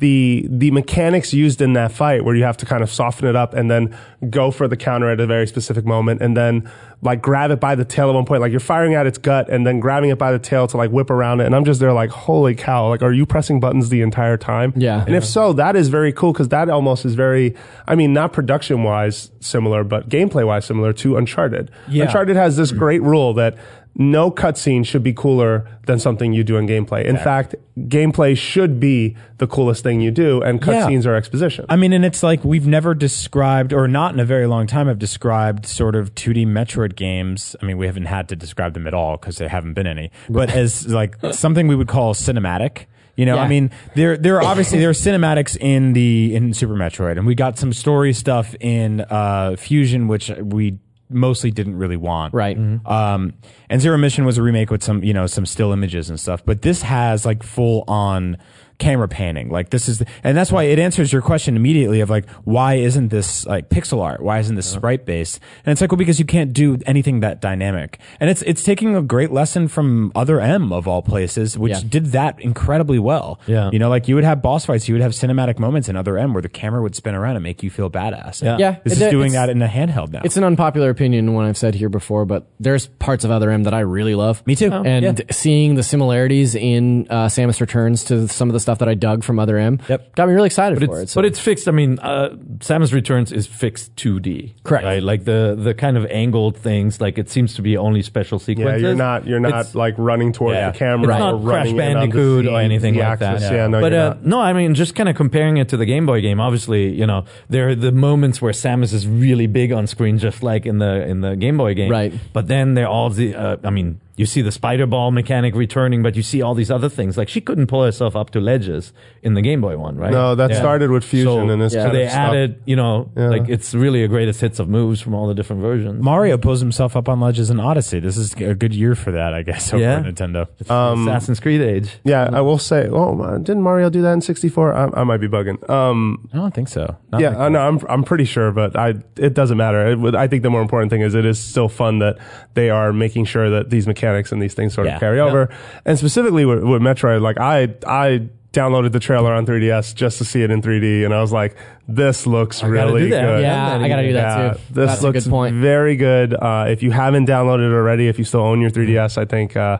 the the mechanics used in that fight, where you have to kind of soften it up and then go for the counter at a very specific moment, and then like grab it by the tail at one point, like you're firing at its gut, and then grabbing it by the tail to like whip around it. And I'm just there like, holy cow! Like, are you pressing buttons the entire time? Yeah. And if so, that is very cool because that almost is very, I mean, not production wise similar, but gameplay wise similar to Uncharted. Yeah. Uncharted has this great rule that no cutscene should be cooler than something you do in gameplay. In fact, gameplay should be the coolest thing you do, and Yeah. cutscenes are exposition. I mean, and it's like we've never described, or not in a very long time, have described sort of 2D Metroid games. I mean, we haven't had to describe them at all because there haven't been any, but as like something we would call cinematic. You know, Yeah. I mean, there there are obviously there are cinematics in the in Super Metroid, and we got some story stuff in uh, Fusion, which we mostly didn't really want. Right. Um, and Zero Mission was a remake with some, you know, some still images and stuff. But this has like full on camera panning. Like this is, the, and that's why it answers your question immediately of like, why isn't this like pixel art? Why isn't this sprite based? And it's like, well, because you can't do anything that dynamic. And it's it's taking a great lesson from Other M of all places, which Yeah. did that incredibly well. Yeah. You know, like you would have boss fights, you would have cinematic moments in Other M where the camera would spin around and make you feel badass. Yeah. Yeah, This it- is doing that in a handheld now. It's an unpopular opinion, one I've said here before, but there's parts of Other M that I really love. Me too. And Yeah. seeing the similarities in uh, Samus Returns to some of the stuff that I dug from Other M Yep. got me really excited But for it's, it. So. but it's fixed. I mean, uh, Samus Returns is fixed 2D. Correct. Right? Like the, the kind of angled things, like it seems to be only special yeah, sequences. you're not you're not It's- like running toward Yeah. the camera It's or not Crash running in on the Bandicoot or anything the like that. axis. Yeah, no, but you're uh, not. no, I mean, just kind of comparing it to the Game Boy game. Obviously, you know, there are the moments where Samus is really big on screen, just like in the in the Game Boy game. Right. But then there are all the, uh, I mean, you see the spider ball mechanic returning, but you see all these other things. Like she couldn't pull herself up to ledges in the Game Boy one, right? No, that Yeah. started with Fusion So, and it's so kind they of stopped. added, you know, Yeah. like it's really a greatest hits of moves from all the different versions. Mario pulls himself up on ledges in Odyssey. This is a good year for that, I guess, over Yeah. at Nintendo. Um, Assassin's Creed age. Yeah, I will say. Oh, man, didn't Mario do that in '64? I, I might be bugging. Um, I don't think so. Not yeah, like I know. I'm I'm pretty sure, but I it doesn't matter. It, I think the more important thing is it is still fun that they are making sure that these mechanics and these things sort Yeah. of carry over. And specifically with, with Metroid, like I I downloaded the trailer on 3DS just to see it in 3D, and I was like, "This looks gotta really do that. good." Yeah, I gotta do that Yeah, too. This That's a looks good point. very good. Uh, if you haven't downloaded it already, if you still own your 3DS, I think uh,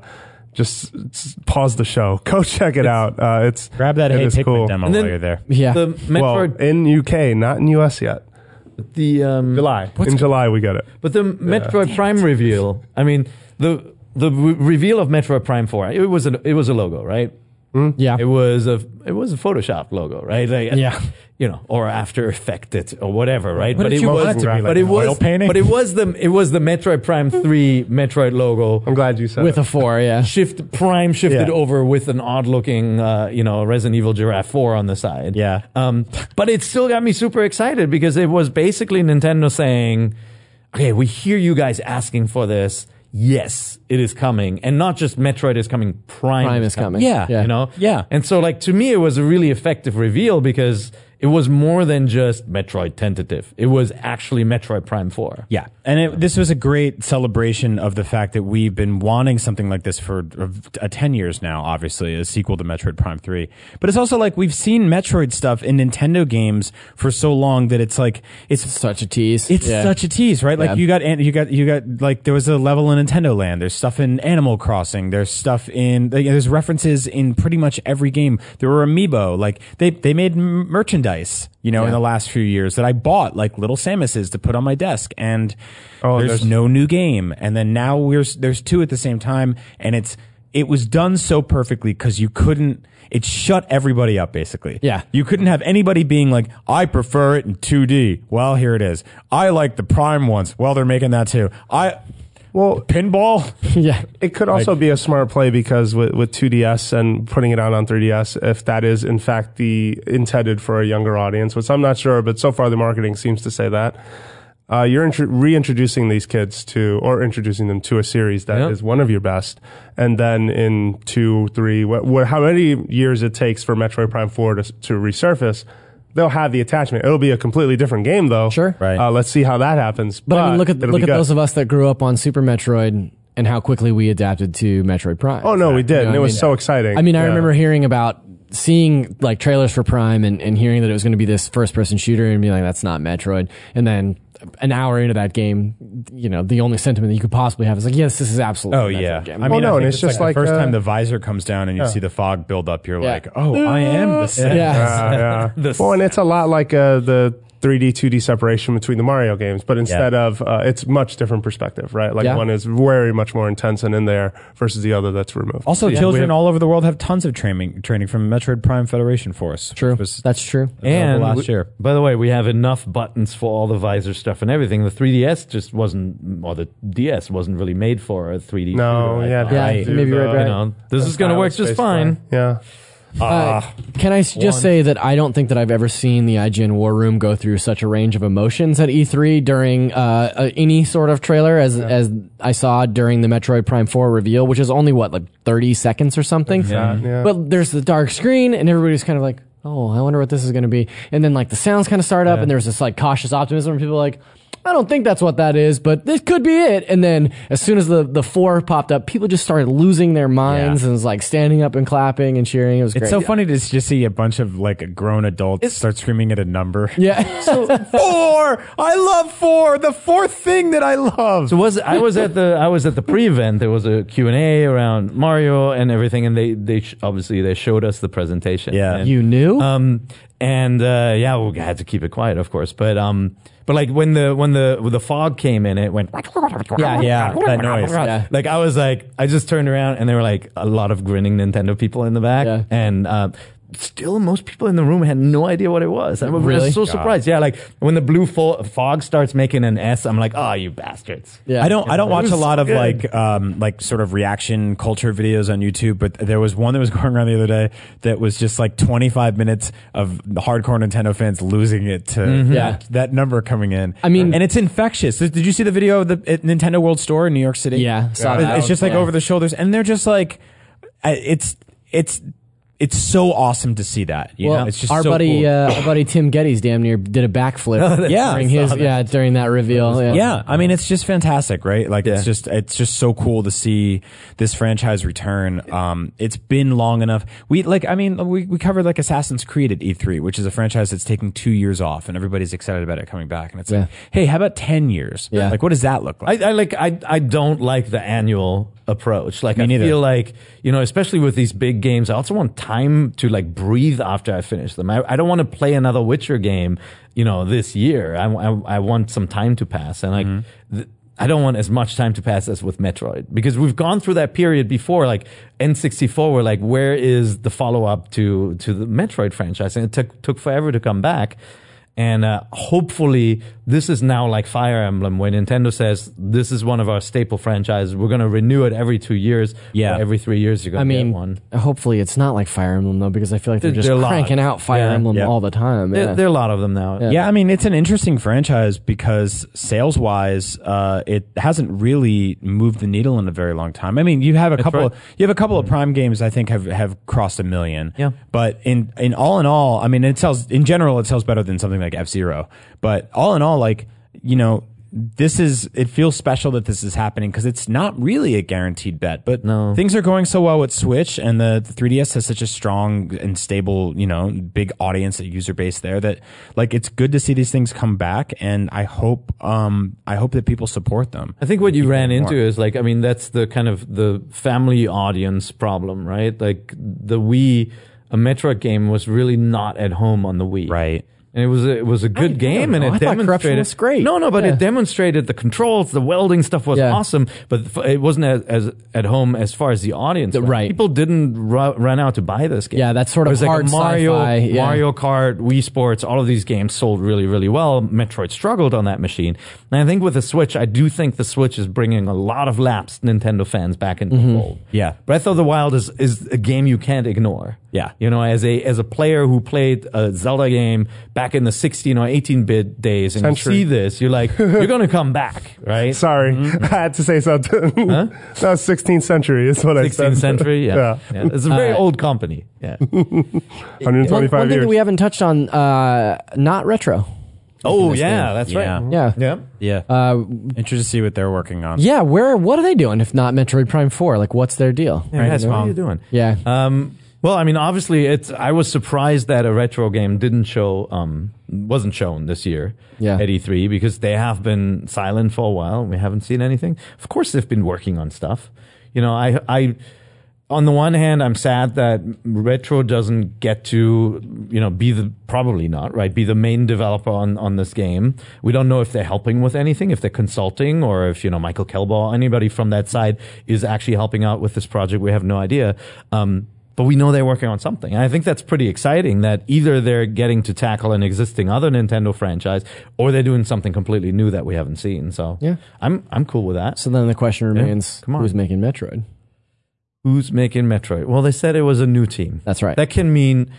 just s- pause the show, go check it out. Uh, it's Grab that it Hey is Pikmin cool. demo And then- while you're there. Yeah. The Well, Metroid, in UK, not in US yet. the um, July. in July, we get it. But the Metroid Prime reveal, I mean, the the re- reveal of Metroid Prime Four, it was a it was a logo, right? yeah. It was a it was a Photoshop logo, right? Like, Yeah. you know, or After Effected or whatever, right? What want it to be, like but it was painting? but it was the it was the Metroid Prime Three Metroid logo. I'm glad you said With it. a four, yeah. Shift Prime shifted Yeah. over with an odd looking, uh, you know, Resident Evil Giraffe 4 on the side. Yeah. Um, but it still got me super excited because it was basically Nintendo saying, okay, we hear you guys asking for this. Yes, it is coming. And not just Metroid is coming, Prime, Prime is coming. Yeah. Yeah. You know? Yeah. And so, like, to me, it was a really effective reveal because it was more than just Metroid tentative. It was actually Metroid Prime 4. Yeah, and it, this was a great celebration of the fact that we've been wanting something like this for uh, 10 years now, obviously, a sequel to Metroid Prime 3. But it's also like we've seen Metroid stuff in Nintendo games for so long that it's like, it's Such a tease. it's Yeah. such a tease, right? Like Yeah. you got, an- you got, you got like there was a level in Nintendo Land. There's stuff in Animal Crossing. There's stuff in like, there's references in pretty much every game. There were amiibo. Like they they made m- merchandise, you know, in the last few years that I bought like little Samuses to put on my desk. And Oh, there's, there's- no new game. And then now we're there's two at the same time, and it's it was done so perfectly because you couldn't. It shut everybody up basically. Yeah. You couldn't have anybody being like, I prefer it in 2D. Well, here it is. I like the Prime ones. Well, they're making that too. I, Well, pinball? yeah. It could also be a smart play because with, with 2DS and putting it out on 3DS, if that is in fact the intended for a younger audience, which I'm not sure, but so far the marketing seems to say that. Uh, you're intro- reintroducing these kids to, or introducing them to a series that is Yeah. one of your best, and then in two, three, wh- wh- how many years it takes for Metroid Prime Four to, to resurface, they'll have the attachment. It'll be a completely different game, though. Sure. Right. Uh, let's see how that happens. But, I mean, look at it'll look be at good. those of us that grew up on Super Metroid and how quickly we adapted to Metroid Prime. Oh no, we did. You know and what it I was mean? so exciting. I mean, I Yeah. remember hearing about seeing like trailers for Prime and, and hearing that it was going to be this first person shooter and being like, that's not Metroid. And then an hour into that game, you know, the only sentiment that you could possibly have is like, yes, this is absolutely. Oh yeah. game. I mean, well, no, I and think it's just like, the first uh, time the visor comes down and you see the fog build up, you're Yeah. like, oh, I am the same. yeah. Yeah, yeah. The well, and it's a lot like uh, the 3D, 2D separation between the Mario games, but instead of uh, it's much different perspective, right? Like Yeah. one is very much more intense and in there versus the other that's removed. Also, Yeah. children have- all over the world have tons of training training from Metroid Prime Federation Force. True. was That's true. available And last we- year. by the way, we have enough buttons for all the visor stuff and everything. The 3DS just wasn't, or the DS wasn't really made for a 3D. no, shooter, I yeah, thought. Yeah, they maybe the- right, right. You know, this is going to work stylus just fine. play. Yeah. Uh, can I s- just say that I don't think that I've ever seen the IGN War Room go through such a range of emotions at E3 during uh, uh, any sort of trailer as as I saw during the Metroid Prime 4 reveal, which is only what like 30 seconds or something. Yeah. Yeah. But there's the dark screen, and everybody's kind of like, "Oh, I wonder what this is going to be." And then like the sounds kind of start up, and there's this like cautious optimism, and people are like. I don't think that's what that is, but this could be it. And then as soon as the, the four popped up, people just started losing their minds Yeah. and was like standing up and clapping and cheering. It was great. It's so funny to just see a bunch of like grown adults start screaming at a number. Yeah. four. I love four. The fourth thing that I love. So was I was at the I was at the pre-event. There was a Q and A around Mario and everything, and they they sh- obviously they showed us the presentation. Yeah. And, you knew? Um, and uh, yeah, we had to keep it quiet, of course. But um, but like when the when the when the fog came in, it went. Yeah, yeah, that noise. Yeah. Like I was like, I just turned around and there were like a lot of grinning Nintendo people in the back, Yeah. and um, still most people in the room had no idea what it was. I was Really? so surprised. Yeah, like when the blue fo- fog starts making an S, I'm like, oh, you bastards. yeah. I don't. I don't watch a lot of good. like, um, like sort of reaction culture videos on YouTube. But there was one that was going around the other day that was just like 25 minutes of hardcore Nintendo fans losing it to Mm-hmm. Yeah. that, that number coming in. I mean- and it's infectious. Did did you see the video of the at Nintendo World Store in New York City? Yeah, saw It's- that. It's just like Yeah. over the shoulders, and they're just like, it's it's. It's so awesome to see that. You know, it's just our so buddy, cool. uh, our buddy Tim Gettys, damn near did a backflip. Yeah, during his that. yeah during that reveal. Yeah. Yeah, I mean it's just fantastic, right? Like Yeah. it's just it's just so cool to see this franchise return. Um, it's been long enough. We like, I mean, we we covered like Assassin's Creed at E3, which is a franchise that's taking two years off, and everybody's excited about it coming back. And it's like, hey, how about ten years? Yeah. like what does that look like? I, I like I I don't like the annual approach. Like I neither. feel like you know, especially with these big games, I also want time to like breathe after I finish them. I, I don't want to play another Witcher game, you know, this year. I I, I want some time to pass, and like. Mm-hmm. th- I don't want as much time to pass as with Metroid because we've gone through that period before, like N64. We're like, where is the follow up to to the Metroid franchise? And it took took forever to come back. And uh, hopefully, this is now like Fire Emblem, where Nintendo says this is one of our staple franchises. We're going to renew it every two years. Yeah. every three years you're I going to mean, get one. hopefully it's not like Fire Emblem though, because I feel like they're There- just there are a lot. cranking out Fire Yeah. Emblem Yeah. all the time. There, Yeah. there are a lot of them now. Yeah, I mean it's an interesting franchise because sales wise, uh, it hasn't really moved the needle in a very long time. I mean, you have a couple, right. you have a couple of Prime games I think have have crossed a million. Yeah. but in in all in all, I mean, it sells in general, it sells better than something like F Zero. But all in all, like you know. This is, it feels special that this is happening because it's not really a guaranteed bet, but No. things are going so well with Switch and the, the 3DS has such a strong and stable, you know, big audience, a user base there that like it's good to see these things come back. And I hope, um, I hope that people support them. I think what you ran doing into is like, I mean, that's the kind of the family audience problem, right? Like the Wii, a Metroid game was really not at home on the Wii. Right. And it was a, it was a good game, and know. it I thought Corruption demonstrated. was great. No, no, but Yeah. it demonstrated the controls, the welding stuff was Yeah. awesome, but f- it wasn't as, as at home as far as the audience. went. right. People didn't ru- run out to buy this game. Yeah, that's sort It of was like hard a Mario, sci-fi, yeah. Mario Kart, Wii Sports. All of these games sold really, really well. Metroid struggled on that machine, and I think with the Switch, I do think the Switch is bringing a lot of lapsed Nintendo fans back into Mm-hmm. the fold. Yeah. Breath of the Wild is is a game you can't ignore. Yeah. You know, as a as a player who played a Zelda game back in the 16 or 18 bit days, and Century. you see this, you're like, you're gonna come back, right? Sorry, I had to say something. no, 16th century is what I said. 16th century, yeah. yeah. yeah. It's a very Uh, old company. Yeah. 125 one, one thing years. that we haven't touched on, uh, not retro. Oh yeah, game. that's Yeah. right. Yeah. Yeah. Yeah. Uh, Interested to see what they're working on. yeah, where what are they doing if not Metroid Prime Four? Like, what's their deal? Yeah, guys, what are you doing? Yeah, Um, well, I mean, obviously, it's. I was surprised that a retro game didn't show, um, wasn't shown this year Yeah. at E3 because they have been silent for a while. We haven't seen anything. Of course, they've been working on stuff. You know, I, I, on the one hand, I'm sad that retro doesn't get to, you know, be the probably not right, be the main developer on on this game. We don't know if they're helping with anything, if they're consulting, or if you know Michael Kelbaugh, anybody from that side is actually helping out with this project. We have no idea. Um, but we know they're working on something. And I think that's pretty exciting that either they're getting to tackle an existing other Nintendo franchise or they're doing something completely new that we haven't seen. So Yeah. I'm I'm cool with that. So then the question remains: Come on. Who's making Metroid? Who's making Metroid? Well, they said it was a new team. That's right. That can mean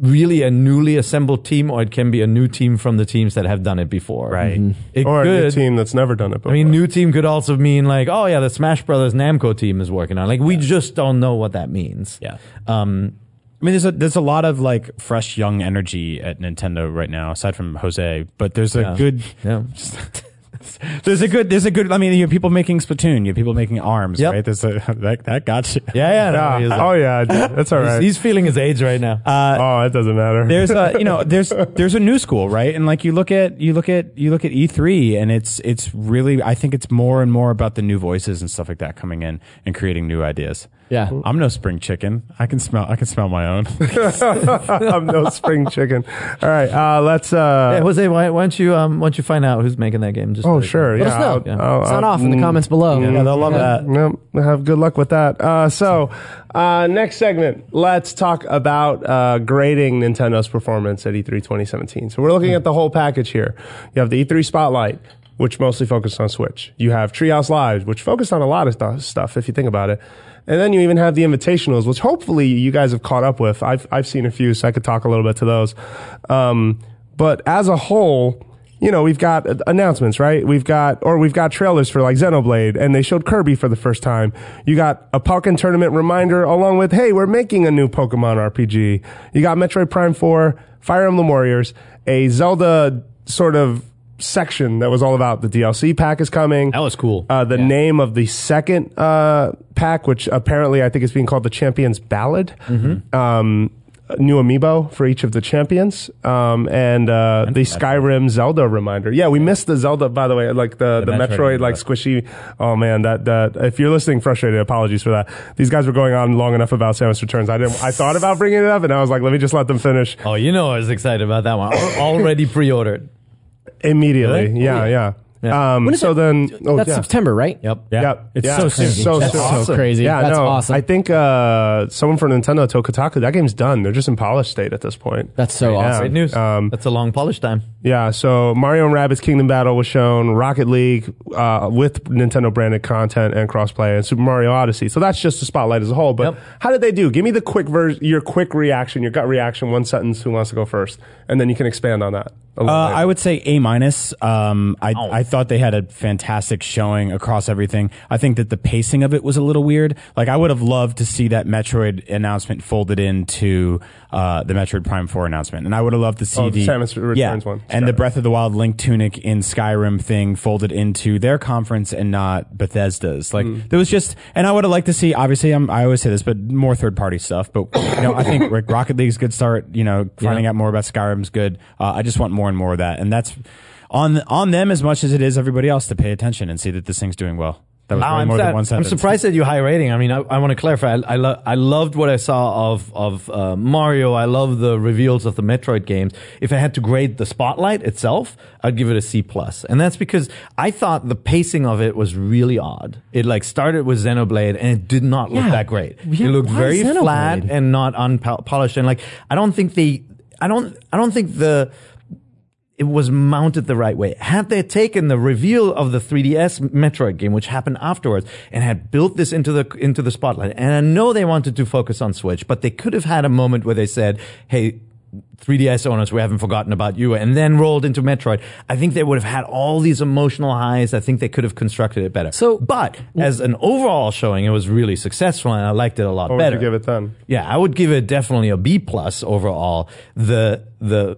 really a newly assembled team, or it can be a new team from the teams that have done it before. Right. It or a new team that's never done it before. I mean, new team could also mean like, oh yeah, the Smash Brothers Namco team is working on. Like, we just don't know what that means. Yeah. Um, I mean, there's a there's a lot of like fresh young energy at Nintendo right now, aside from Jose. But there's a Yeah. good yeah. there's a good there's a good. I mean, you have people making Splatoon, you have people making Arms, Yep. right? There's a that that got you. Yeah, yeah. no, yeah. he's, oh yeah, that's all he's- he's feeling his age right now. Uh, oh, it doesn't matter. there's a you know there's there's a new school right and like you look at you look at you look at E3 and it's it's really I think it's more and more about the new voices and stuff like that coming in and creating new ideas. Yeah. I'm no spring chicken. I can smell I can smell my own. I'm no spring chicken. All right, uh, let's. Uh, yeah, Jose, why, why don't you um, why don't you find out who's making that game? Just oh to- sure, Let yeah. us know. I'll- Yeah. I'll- Sound I'll- off in the mm, comments below. yeah, they'll love that. No, have good luck with that. Uh, so, uh, next segment, let's talk about uh, grading Nintendo's performance at E E3 2017. So, we're looking at the whole package here. You have the E3 Spotlight, which mostly focused on Switch. You have Treehouse Live, which focused on a lot of stu- stuff, if you think about it. And then you even have the invitationals, which hopefully you guys have caught up with. I've, I've seen a few, so I could talk a little bit to those. Um, but as a whole, you know, we've got announcements, right? We've got, or we've got trailers for like Xenoblade, and they showed Kirby for the first time. You got a Pokken tournament reminder along with, hey, we're making a new Pokemon RPG. You got Metroid Prime 4, Fire Emblem Warriors, a Zelda sort of section that was all about the DLC pack is coming. That was cool. Uh, the name of the second uh, pack, which apparently I think is being called the Champions Ballad. Um, new amiibo for each of the champions, um, and uh, the Skyrim Zelda reminder. Yeah, we missed the Zelda, by the way, like the, the, Metroid Metroid, like squishy. Oh man, that that if you're listening frustrated, apologies for that. These guys were going on long enough about Samus Returns. I didn't. I thought about bringing it up, and I was like, let me just let them finish oh, you know I was excited about that one. Already pre-ordered. Immediately. Really? Yeah, Oh, yeah. Yeah. Um, When is so it? then, oh, That's yeah. September, right? Yep. Yeah. Yep. It's Yeah. so soon. So That's soon. so crazy. Yeah, That's no, awesome. I think uh, someone from Nintendo told Kotaku that game's done. They're just in polish state at this point. That's so Yeah. awesome. Great news. Um, That's a long polish time. Yeah, so Mario and Rabbids Kingdom Battle was shown, Rocket League uh, with Nintendo branded content and crossplay, and Super Mario Odyssey. So that's just the spotlight as a whole. But Yep. how did they do? Give me the quick vers- your quick reaction, your gut reaction, one sentence. Who wants to go first? And then you can expand on that. Uh. I would say A minus. Um, I I thought they had a fantastic showing across everything. I think that the pacing of it was a little weird. Like I would have loved to see that Metroid announcement folded into uh, the Metroid Prime Four announcement, and I would have loved to see Oh, the Samus Returns yeah, one. and the Breath of the Wild Link Tunic in Skyrim thing folded into their conference and not Bethesda's. Like Hmm. there was just, and I would have liked to see. Obviously, I'm, I always say this, but more third party stuff. But you know, I think like, Rocket League's a good start. You know, finding out more about Skyrim's good. Uh, I just want more and more of that, and that's on on them as much as it is everybody else to pay attention and see that this thing's doing well. That was Wow, way I'm, more sad- than one I'm surprised at you high rating. I mean, I, I want to clarify. I, I, lo- I loved what I saw of of uh, Mario. I love the reveals of the Metroid games. If I had to grade the Spotlight itself, I'd give it a C plus, and that's because I thought the pacing of it was really odd. It like started with Xenoblade, and it did not look Yeah. that great. Yeah, it looked very Xenoblade? flat and not unpolished, and like I don't think they, I don't, I don't think the it was mounted the right way. Had they taken the reveal of the 3DS Metroid game, which happened afterwards, and had built this into the into the spotlight, and I know they wanted to focus on Switch, but they could have had a moment where they said, "Hey." 3DS owners, we haven't forgotten about you, and then rolled into Metroid. I think they would have had all these emotional highs. I think they could have constructed it better. So- but as an overall showing, it was really successful, and I liked it a lot what would better. you give it then? Yeah, I would give it definitely a B plus overall. The the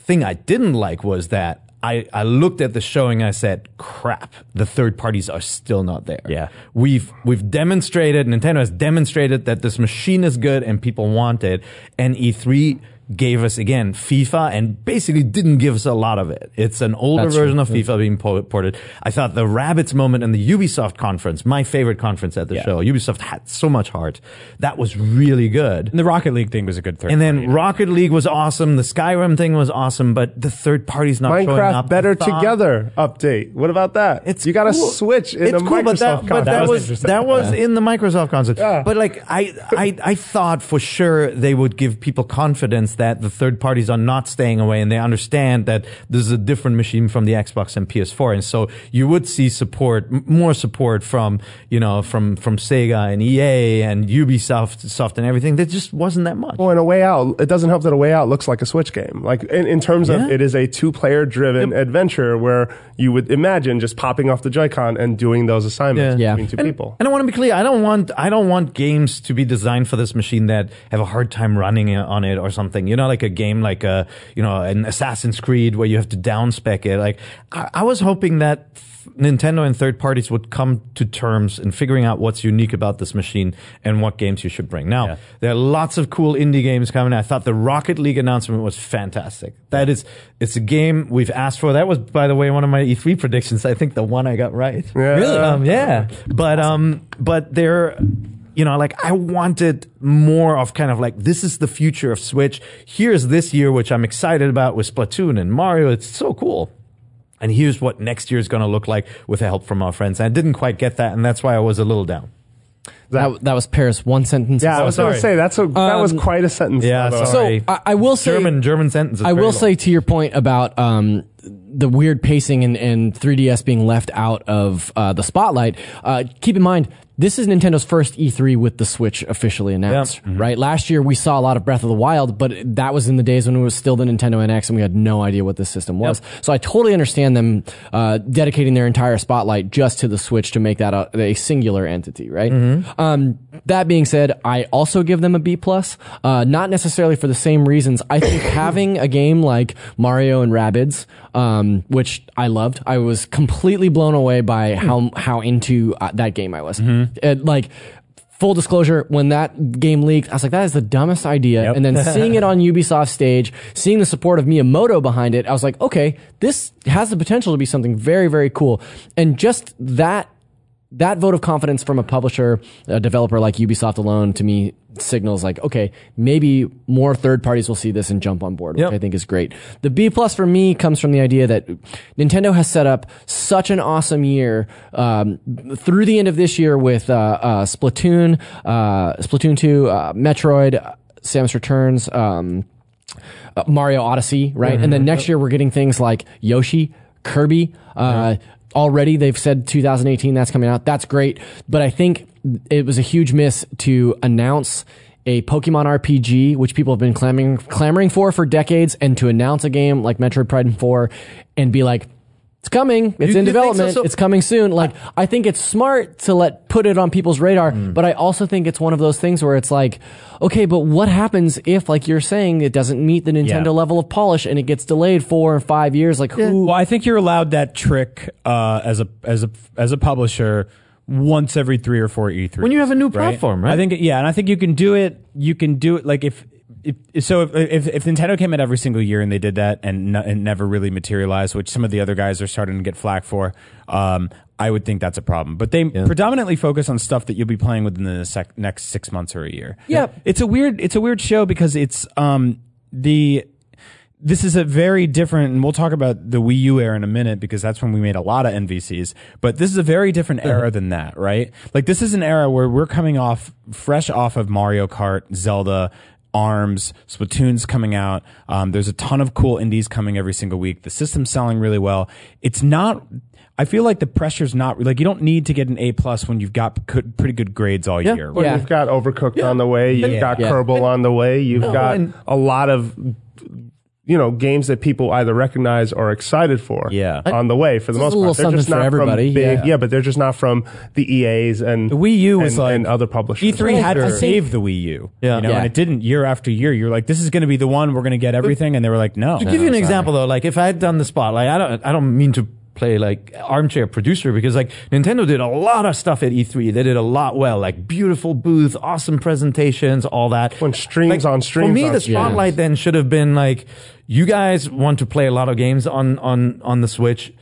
thing I didn't like was that I, I looked at the showing. and I said, "Crap! The third parties are still not there." Yeah. we've we've demonstrated. Nintendo has demonstrated that this machine is good and people want it. And E3 gave us again FIFA and basically didn't give us a lot of it. It's an older That's version true. of FIFA being po- ported. I thought the Rabbids moment in the Ubisoft conference, my favorite conference at the Yeah. show. Ubisoft had so much heart. That was really good. And the Rocket League thing was a good third. And then. Rocket League was awesome. The Skyrim thing was awesome, but the third party's not showing Minecraft up. Better Together update. What about that? It's you got to cool. switch in it's cool, Microsoft but that, but that was that was in the Microsoft concept. Yeah. But like I, I I thought for sure they would give people confidence that the third parties are not staying away and they understand that this is a different machine from the Xbox and PS4, and so you would see support, m- more support from you know from from Sega and EA and Ubisoft, soft and everything. There just wasn't that much. Well, in a way out, it doesn't help that a way out looks like a Switch game. Like in, in terms of it is a two-player driven adventure where you would imagine just popping off the Joy-Con and doing those assignments Yeah. between two and, people. And I want to be clear. I don't want I don't want games to be designed for this machine that have a hard time running on it or something. You know, like a game like a you know an Assassin's Creed where you have to downspec it. Like I, I was hoping that f- Nintendo and third parties would come to terms in figuring out what's unique about this machine and what games you should bring. Now Yeah. there are lots of cool indie games coming. I thought the Rocket League announcement was fantastic. That is, it's a game we've asked for. That was, by the way, one of my E3 predictions. I think the one I got right. Yeah. Really? Um, yeah. But um, but there, you know, like I wanted more of kind of like this is the future of Switch. Here's this year, which I'm excited about with Splatoon and Mario. It's so cool. And here's what next year is going to look like with the help from our friends. And I didn't quite get that, and that's why I was a little down. That, that was Paris. One sentence. Yeah, I was going to say that's a that was Um, quite a sentence. Yeah, though. sorry. So I, I will say German German sentence. is I very will long. say to your point about um, the weird pacing and, and 3DS being left out of uh, the spotlight. Uh, keep in mind this is Nintendo's first E3 with the Switch officially announced, right? Last year we saw a lot of Breath of the Wild, but that was in the days when it was still the Nintendo NX and we had no idea what this system was. So I totally understand them uh, dedicating their entire spotlight just to the Switch to make that a, a singular entity, right? Um, that being said, I also give them a B plus, uh, not necessarily for the same reasons. I think having a game like Mario and Rabbids, um, which I loved, I was completely blown away by how how into uh, that game I was. It, like full disclosure, when that game leaked, I was like, that is the dumbest idea. And then seeing it on Ubisoft stage, seeing the support of Miyamoto behind it, I was like, okay, this has the potential to be something very, very cool. And just that that vote of confidence from a publisher, a developer like Ubisoft alone, to me signals like, okay, maybe more third parties will see this and jump on board, which Yep. I think is great. The B plus for me comes from the idea that Nintendo has set up such an awesome year um, through the end of this year with uh, uh, Splatoon, uh, Splatoon two, uh, Metroid, uh, Samus Returns. Um, uh, Mario Odyssey, right? And then next year we're getting things like Yoshi, Kirby. Uh, Already they've said 2018 that's coming out. That's great, but I think it was a huge miss to announce a Pokemon RPG, which people have been clamoring clamoring for for decades, and to announce a game like Metroid Prime 4 and be like. It's coming. It's You- in you think so? development. So- it's coming soon. Like I think it's smart to let put it on people's radar, Hmm. but I also think it's one of those things where it's like, okay, but what happens if, like you're saying, it doesn't meet the Nintendo Yeah. level of polish and it gets delayed four or five years? Like who? Well, I think you're allowed that trick uh, as a as a as a publisher once every three or four E3. When you have a new platform, right? I think yeah, and I think you can do it. You can do it like if. If, so if, if if Nintendo came out every single year and they did that and, no, and never really materialized, which some of the other guys are starting to get flack for, um, I would think that's a problem. But they predominantly focus on stuff that you'll be playing within the sec- next six months or a year. Yep. it's a weird it's a weird show because it's um the this is a very different, and we'll talk about the Wii U era in a minute because that's when we made a lot of NVCs. But this is a very different era than that, right? Like this is an era where we're coming off fresh off of Mario Kart, Zelda, Arms, Splatoon's coming out. Um, there's a ton of cool indies coming every single week. The system's selling really well. It's not. I feel like the pressure's not like you don't need to get an A plus when you've got good, pretty good grades all year. Well, Yeah. you've got Overcooked on the way. You've Yeah. got Yeah. Kerbal on the way. You've got and- a lot of, you know, games that people either recognize or are excited for. Yeah. on the way for the It's a most little part. They're something just for not everybody, from big, yeah. yeah. but they're just not from the EAs and The Wii U was and, like and other publishers. E3 had to save the Wii U, Yeah. you know, Yeah. and it didn't year after year. You're like, this is going to be the one we're going to get everything, and they were like, no. To give you an example though, like if I had done the spotlight, I don't, I don't mean to play like armchair producer because like Nintendo did a lot of stuff at E3. They did a lot well, like beautiful booth, awesome presentations, all that. When streams Like, on streams For me, the spotlight then should have been like, you guys want to play a lot of games on on on the Switch.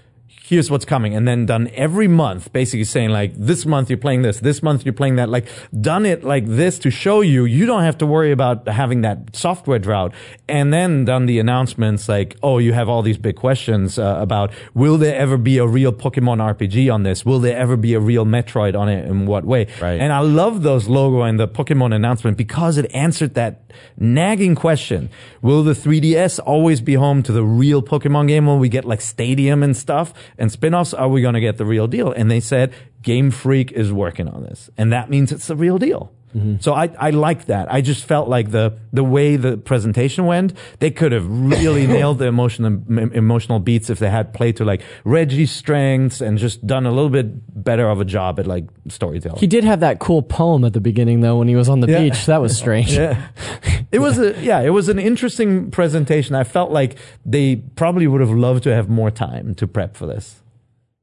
Here's what's coming, and then done every month, basically saying like, this month you're playing this, this month you're playing that. Like, done it like this to show you you don't have to worry about having that software drought, and then done the announcements like, oh, you have all these big questions uh, about will there ever be a real Pokemon RPG on this? Will there ever be a real Metroid on it? In what way? Right. And I love those logo and the Pokemon announcement because it answered that nagging question. Will the 3DS always be home to the real Pokemon game when we get like Stadium and stuff and spin-offs? Are we going to get the real deal? And they said Game Freak is working on this. And that means it's the real deal. Mm-hmm. So I, I like that. I just felt like the, the way the presentation went, they could have really nailed the emotional, em- emotional beats if they had played to like Reggie's strengths and just done a little bit better of a job at like storytelling. He did have that cool poem at the beginning though when he was on the Yeah. beach. That was strange. Yeah. It was a yeah, it was an interesting presentation. I felt like they probably would have loved to have more time to prep for this.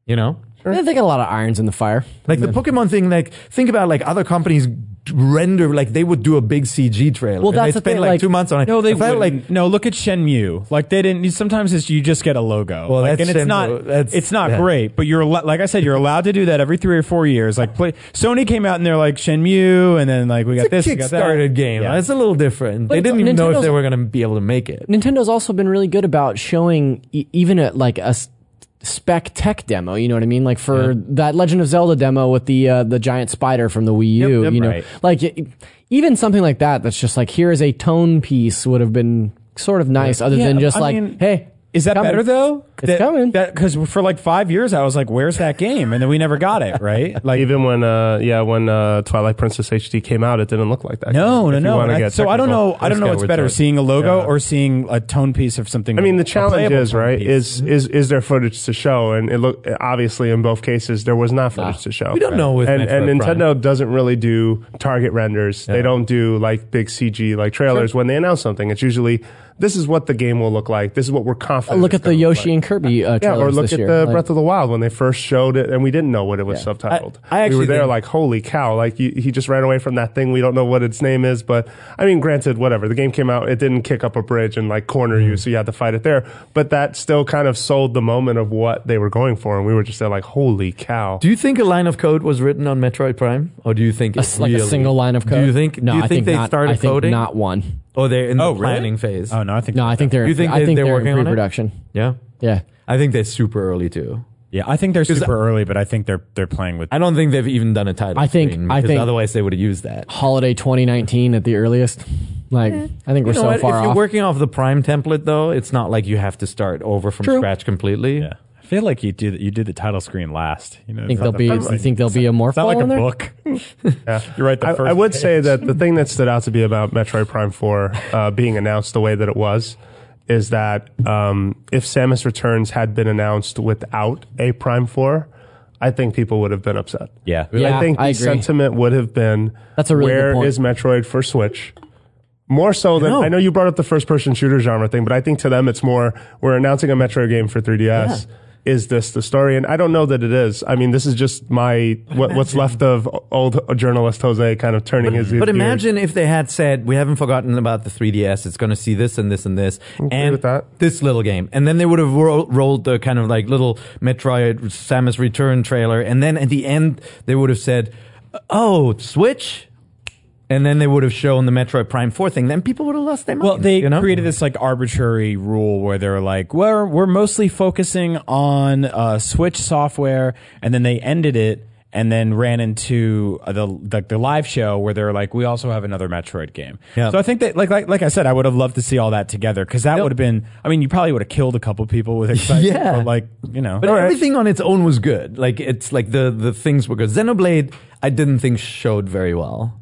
You know? They got a lot of irons in the fire. Like the Pokemon thing, like think about like other companies render like they would do a big CG trailer. Well, and that's they the spend thing, like, like- two months on it. No, they I felt like like no. Look at Shenmue. Like they didn't. Sometimes it's you just get a logo. Well, like, that's and it's Shenmue. not. That's- it's not yeah. great, but you're like I said, you're allowed to do that every three or four years. Like play, Sony came out and they're like Shenmue, and then like we got it's this, a we got that. Game. Yeah. It's a little different. But they didn't even know if they were going to be able to make it. Nintendo's also been really good about showing e- even a, like a s- spec tech demo. You know what I mean? Like for that Legend of Zelda demo with the uh, the giant spider from the Wii U. yep, you know, right. like even something like that. That's just like here is a tone piece would have been sort of nice, other Yeah, than just I like mean, hey. Is that coming. better though? It's coming. Because for like five years, I was like, "Where's that game?" And then we never got it. Right? Like, Even when, uh, yeah, when uh, Twilight Princess HD came out, it didn't look like that. no, game, no, no. I- so I don't know. I don't know what's better, Sword. seeing a logo Yeah. or seeing a tone piece of something. I mean, the challenge is right piece. is is is there footage to show, and it look obviously in both cases there was not footage Nah. to show. We don't know with and, and Metroid Prime. Nintendo doesn't really do target renders. They don't do like big CG like trailers when they announce something. It's usually this is what the game will look like. This is what we're confident. Look at the Yoshi like. and Kirby uh, Yeah, or look this at year. the Like, Breath of the Wild when they first showed it, and we didn't know what it was Yeah. subtitled. I- I we actually were there think- like, holy cow! Like he, he just ran away from that thing. We don't know what its name is, but I mean, granted, whatever. The game came out, it didn't kick up a bridge and like corner Mm. you, so you had to fight it there. But that still kind of sold the moment of what they were going for, and we were just there like, holy cow! Do you think a line of code was written on Metroid Prime, or do you think a, it's like really, a single line of code. Do you think? No, do you I think, think they not, started I think coding? not one. Oh, they're in the Oh, really? planning phase. Oh no, I think No, I think they're. You think I they- think they're they're, working in on it? pre-production. Yeah, Yeah. I think they're super early too. Yeah, I think they're 'Cause super early, but I think they're they're playing with. I don't think they've even done a title. I think- screen, I because think- otherwise they would have used that. Holiday 2019 at the earliest. Like I think we're You know so what? far if you're off. working off the Prime template, though, it's not like you have to start over from True. scratch completely. Yeah, I feel like you did you did the title screen last. You know, think it's there'll not be. the You think there'll be a more? It's not like ball a there? book. Yeah. You're right. The I, first I would page. say that the thing that stood out to be about Metroid Prime 4 uh, being announced the way that it was is that um, if Samus Returns had been announced without a Prime 4, I think people would have been upset. Yeah. Yeah, I think the I agree. sentiment would have been That's a really good where point. is Metroid for Switch? More so than know. I know you brought up the first person shooter genre thing, but I think to them it's more we're announcing a Metroid game for 3DS. Is this the story? And I don't know that it is. I mean, this is just my what, what's left of old journalist Jose kind of turning his. But imagine if they had said, "We haven't forgotten about the 3DS. It's going to see this and this and this, and with that. this little game." And then they would have ro- rolled the kind of like little Metroid Samus Return trailer, and then at the end they would have said, "Oh, Switch." And then they would have shown the Metroid Prime 4 thing. Then people would have lost their mind. Well, they you know? created this like arbitrary rule where they're like, "Well, we're mostly focusing on uh, Switch software," and then they ended it and then ran into uh, the like the live show where they're like, "We also have another Metroid game." Yeah. So I think that like like like I said, I would have loved to see all that together because that Yep. would have been. I mean, you probably would have killed a couple people with excitement. Yeah. but like you know, But everything on its own was good. Like it's like the the things were good. Xenoblade, I didn't think showed very well.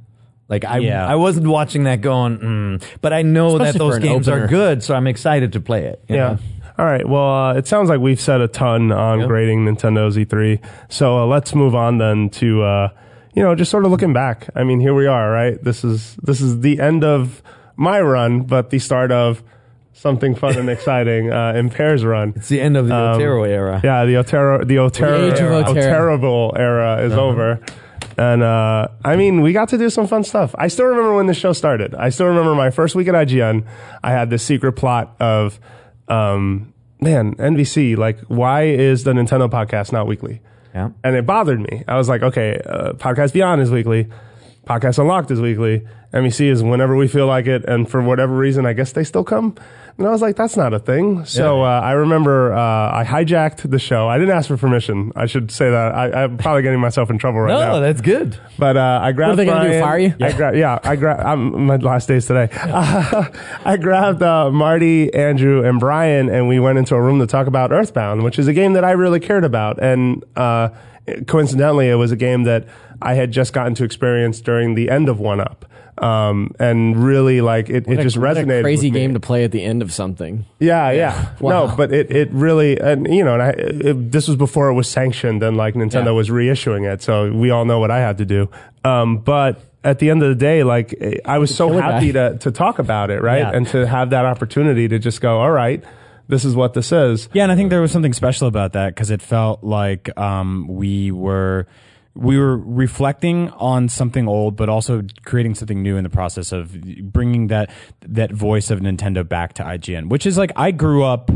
Like I Yeah. I wasn't watching that going, mm. but I know that those games opener. are good, so I'm excited to play it. you Yeah. know? All right. Well, uh, it sounds like we've said a ton on Yep. grading Nintendo's E3. So uh, let's move on then to uh, you know just sort of looking back. I mean, here we are, right? This is this is the end of my run, but the start of something fun and exciting uh, in Peer's run. It's the end of the Um, Otero era. Yeah, the Otero, the Otero, age of era, Otero. Oterable era is over. And uh, I mean, we got to do some fun stuff. I still remember when the show started. I still remember my first week at IGN. I had this secret plot of, um, man, NVC. Like, why is the Nintendo podcast not weekly? Yeah. And it bothered me. I was like, okay, uh, Podcast Beyond is weekly. Podcast Unlocked is weekly. NVC is whenever we feel like it. And for whatever reason, I guess they still come. And I was like, that's not a thing. So uh, I remember uh, I hijacked the show. I didn't ask for permission. I should say that. I, I'm probably getting myself in trouble right No, now. No, that's good. But uh, I grabbed. What are they gonna do, fire you? I gra- yeah, I grabbed. My last days today. I grabbed uh, Marty, Andrew, and Brian, and we went into a room to talk about Earthbound, which is a game that I really cared about. And uh, coincidentally, it was a game that I had just gotten to experience during the end of One Up. Um, and really like it, it What a- just what a resonated. crazy with me. game to play at the end of something. Yeah, yeah. Wow. No, but it, it really, and you know, and I, it, this was before it was sanctioned and like Nintendo Yeah. was reissuing it. So we all know what I had to do. Um, but at the end of the day, like I was so happy to, to talk about it, right? Yeah. And to have that opportunity to just go, all right, this is what this is. Yeah, and I think there was something special about that because it felt like um, we were we were reflecting on something old, but also creating something new in the process of bringing that that voice of Nintendo back to IGN, which is like I grew up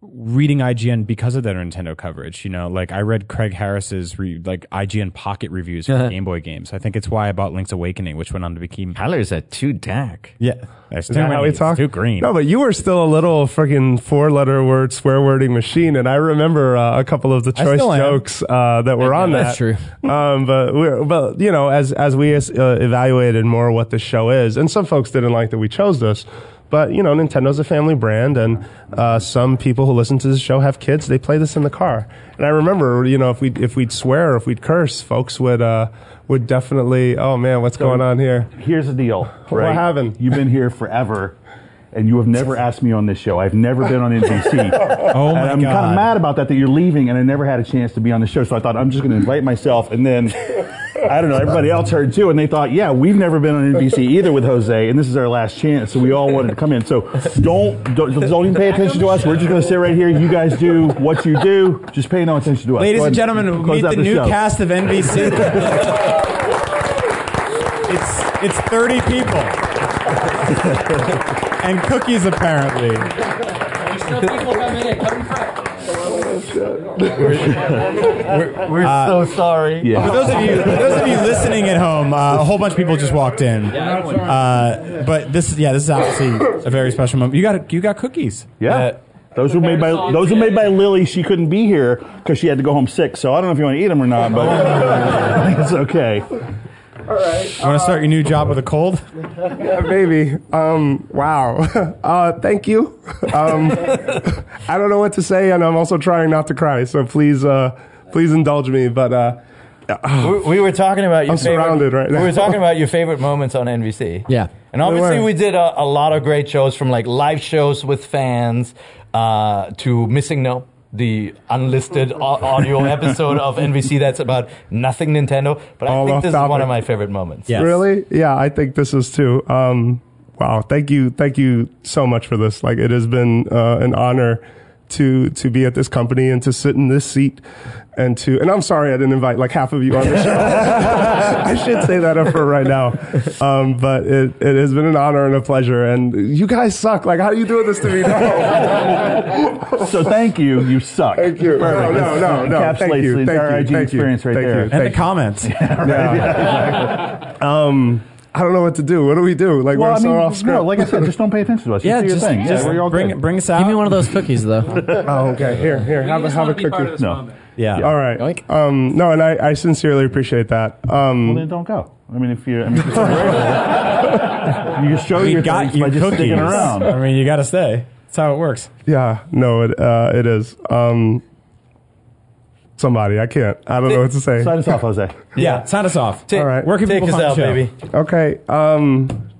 reading IGN because of their Nintendo coverage. You know, like I read Craig Harris's re- like IGN Pocket reviews for Game Boy games. I think it's why I bought Link's Awakening, which went on to become Tyler's at too dark. yeah. Is Is that how we talk? Too green. No, but you were still a little freaking four letter word swear wording machine. And I remember uh, a couple of the I choice still am. jokes uh, that were on that's that. true. Um, but we're, but you know, as, as we uh, evaluated more what the show is, and some folks didn't like that we chose this, But you know, Nintendo's a family brand, and uh, some people who listen to the show have kids. They play this in the car, and I remember, you know, if we if we'd swear or if we'd curse, folks would uh, would definitely, oh man, what's going on here? Here's the deal. What happened? You've been here forever, and you have never asked me on this show. I've never been on NVC. Oh my and I'm kind of mad about that that you're leaving, and I never had a chance to be on the show. So I thought I'm just going to invite myself, and then I don't know. Everybody else heard too, and they thought, yeah, we've never been on NVC either with Jose, and this is our last chance. So we all wanted to come in. So don't don't, don't even pay attention to us. We're just going to sit right here. You guys do what you do. Just pay no attention to us. Ladies and gentlemen, close meet out the new show. cast of NVC. it's it's 30 people. and cookies apparently. We're so sorry. Yeah. For those of you, for those of you listening at home, uh, a whole bunch of people just walked in. Uh, but this, yeah, this is obviously a very special moment. You got you got cookies. Yeah. Those were made by those were made by Lily. She couldn't be here because she had to go home sick. So I don't know if you want to eat them or not, but I think it's okay. You want to start your new job with a cold? Yeah, baby. Um, wow. Uh, thank you. Um, I don't know what to say, and I'm also trying not to cry. So please, uh, please indulge me. But uh, We, we were talking about your I'm favorite, surrounded right now. We were talking about your favorite moments on NVC. Yeah. And obviously were. we did a, a lot of great shows from like live shows with fans uh, to Missing No, the unlisted audio episode of NVC that's about nothing Nintendo. But I All think off this is one of my favorite moments. Yes. Really? Yeah, I think this is too. Um, wow. Thank you. Thank you so much for this. Like, it has been uh, an honor to to be at this company and to sit in this seat and to. And I'm sorry I didn't invite like half of you on the show. I should say that up for right now. Um, but it, it has been an honor and a pleasure. And you guys suck. Like, how are you doing this to me? No. So thank you. You suck. Thank you. No, Perfect. no, no, no. Encapsulates Thank you. the Thank entire you. IG Thank you. experience right Thank there. you. And the comments. yeah Um, I don't know what to do. What do we do? Like, Well, we're I so mean, off script. no, like I said, just don't pay attention to us. Yeah, Just do your thing. just yeah, we're all bring good. bring us out. Give me one of those cookies, though. oh, okay. Here, here. Have, a, have a cookie. No. yeah. All right. Um, no, and I, I sincerely appreciate that. Um, Well, then don't go. I mean, if you, I mean, if you're grateful, you just show We your got things you by just cookies. sticking around. I mean, you got to stay. That's how it works. yeah, no, it uh, it is. Um, somebody, I can't. I don't know what to say. Sign us off, Jose. Yeah. Sign us off. Take, All right. Where can take people us find out, the show? baby. Okay. Um,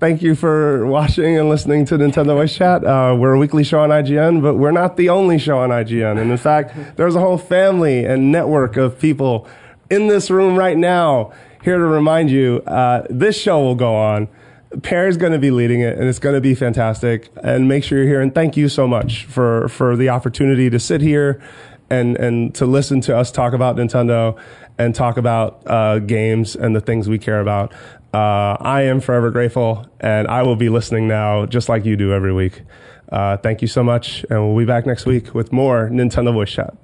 thank you for watching and listening to Nintendo Voice Chat. Uh, we're a weekly show on IGN, but we're not the only show on IGN. And in fact, there's a whole family and network of people in this room right now here to remind you uh, this show will go on. Peer's going to be leading it, and it's going to be fantastic. And make sure you're here. And thank you so much for for the opportunity to sit here and and to listen to us talk about Nintendo and talk about uh, games and the things we care about. Uh, I am forever grateful, and I will be listening now, just like you do every week. Uh, thank you so much, and we'll be back next week with more Nintendo Voice Chat.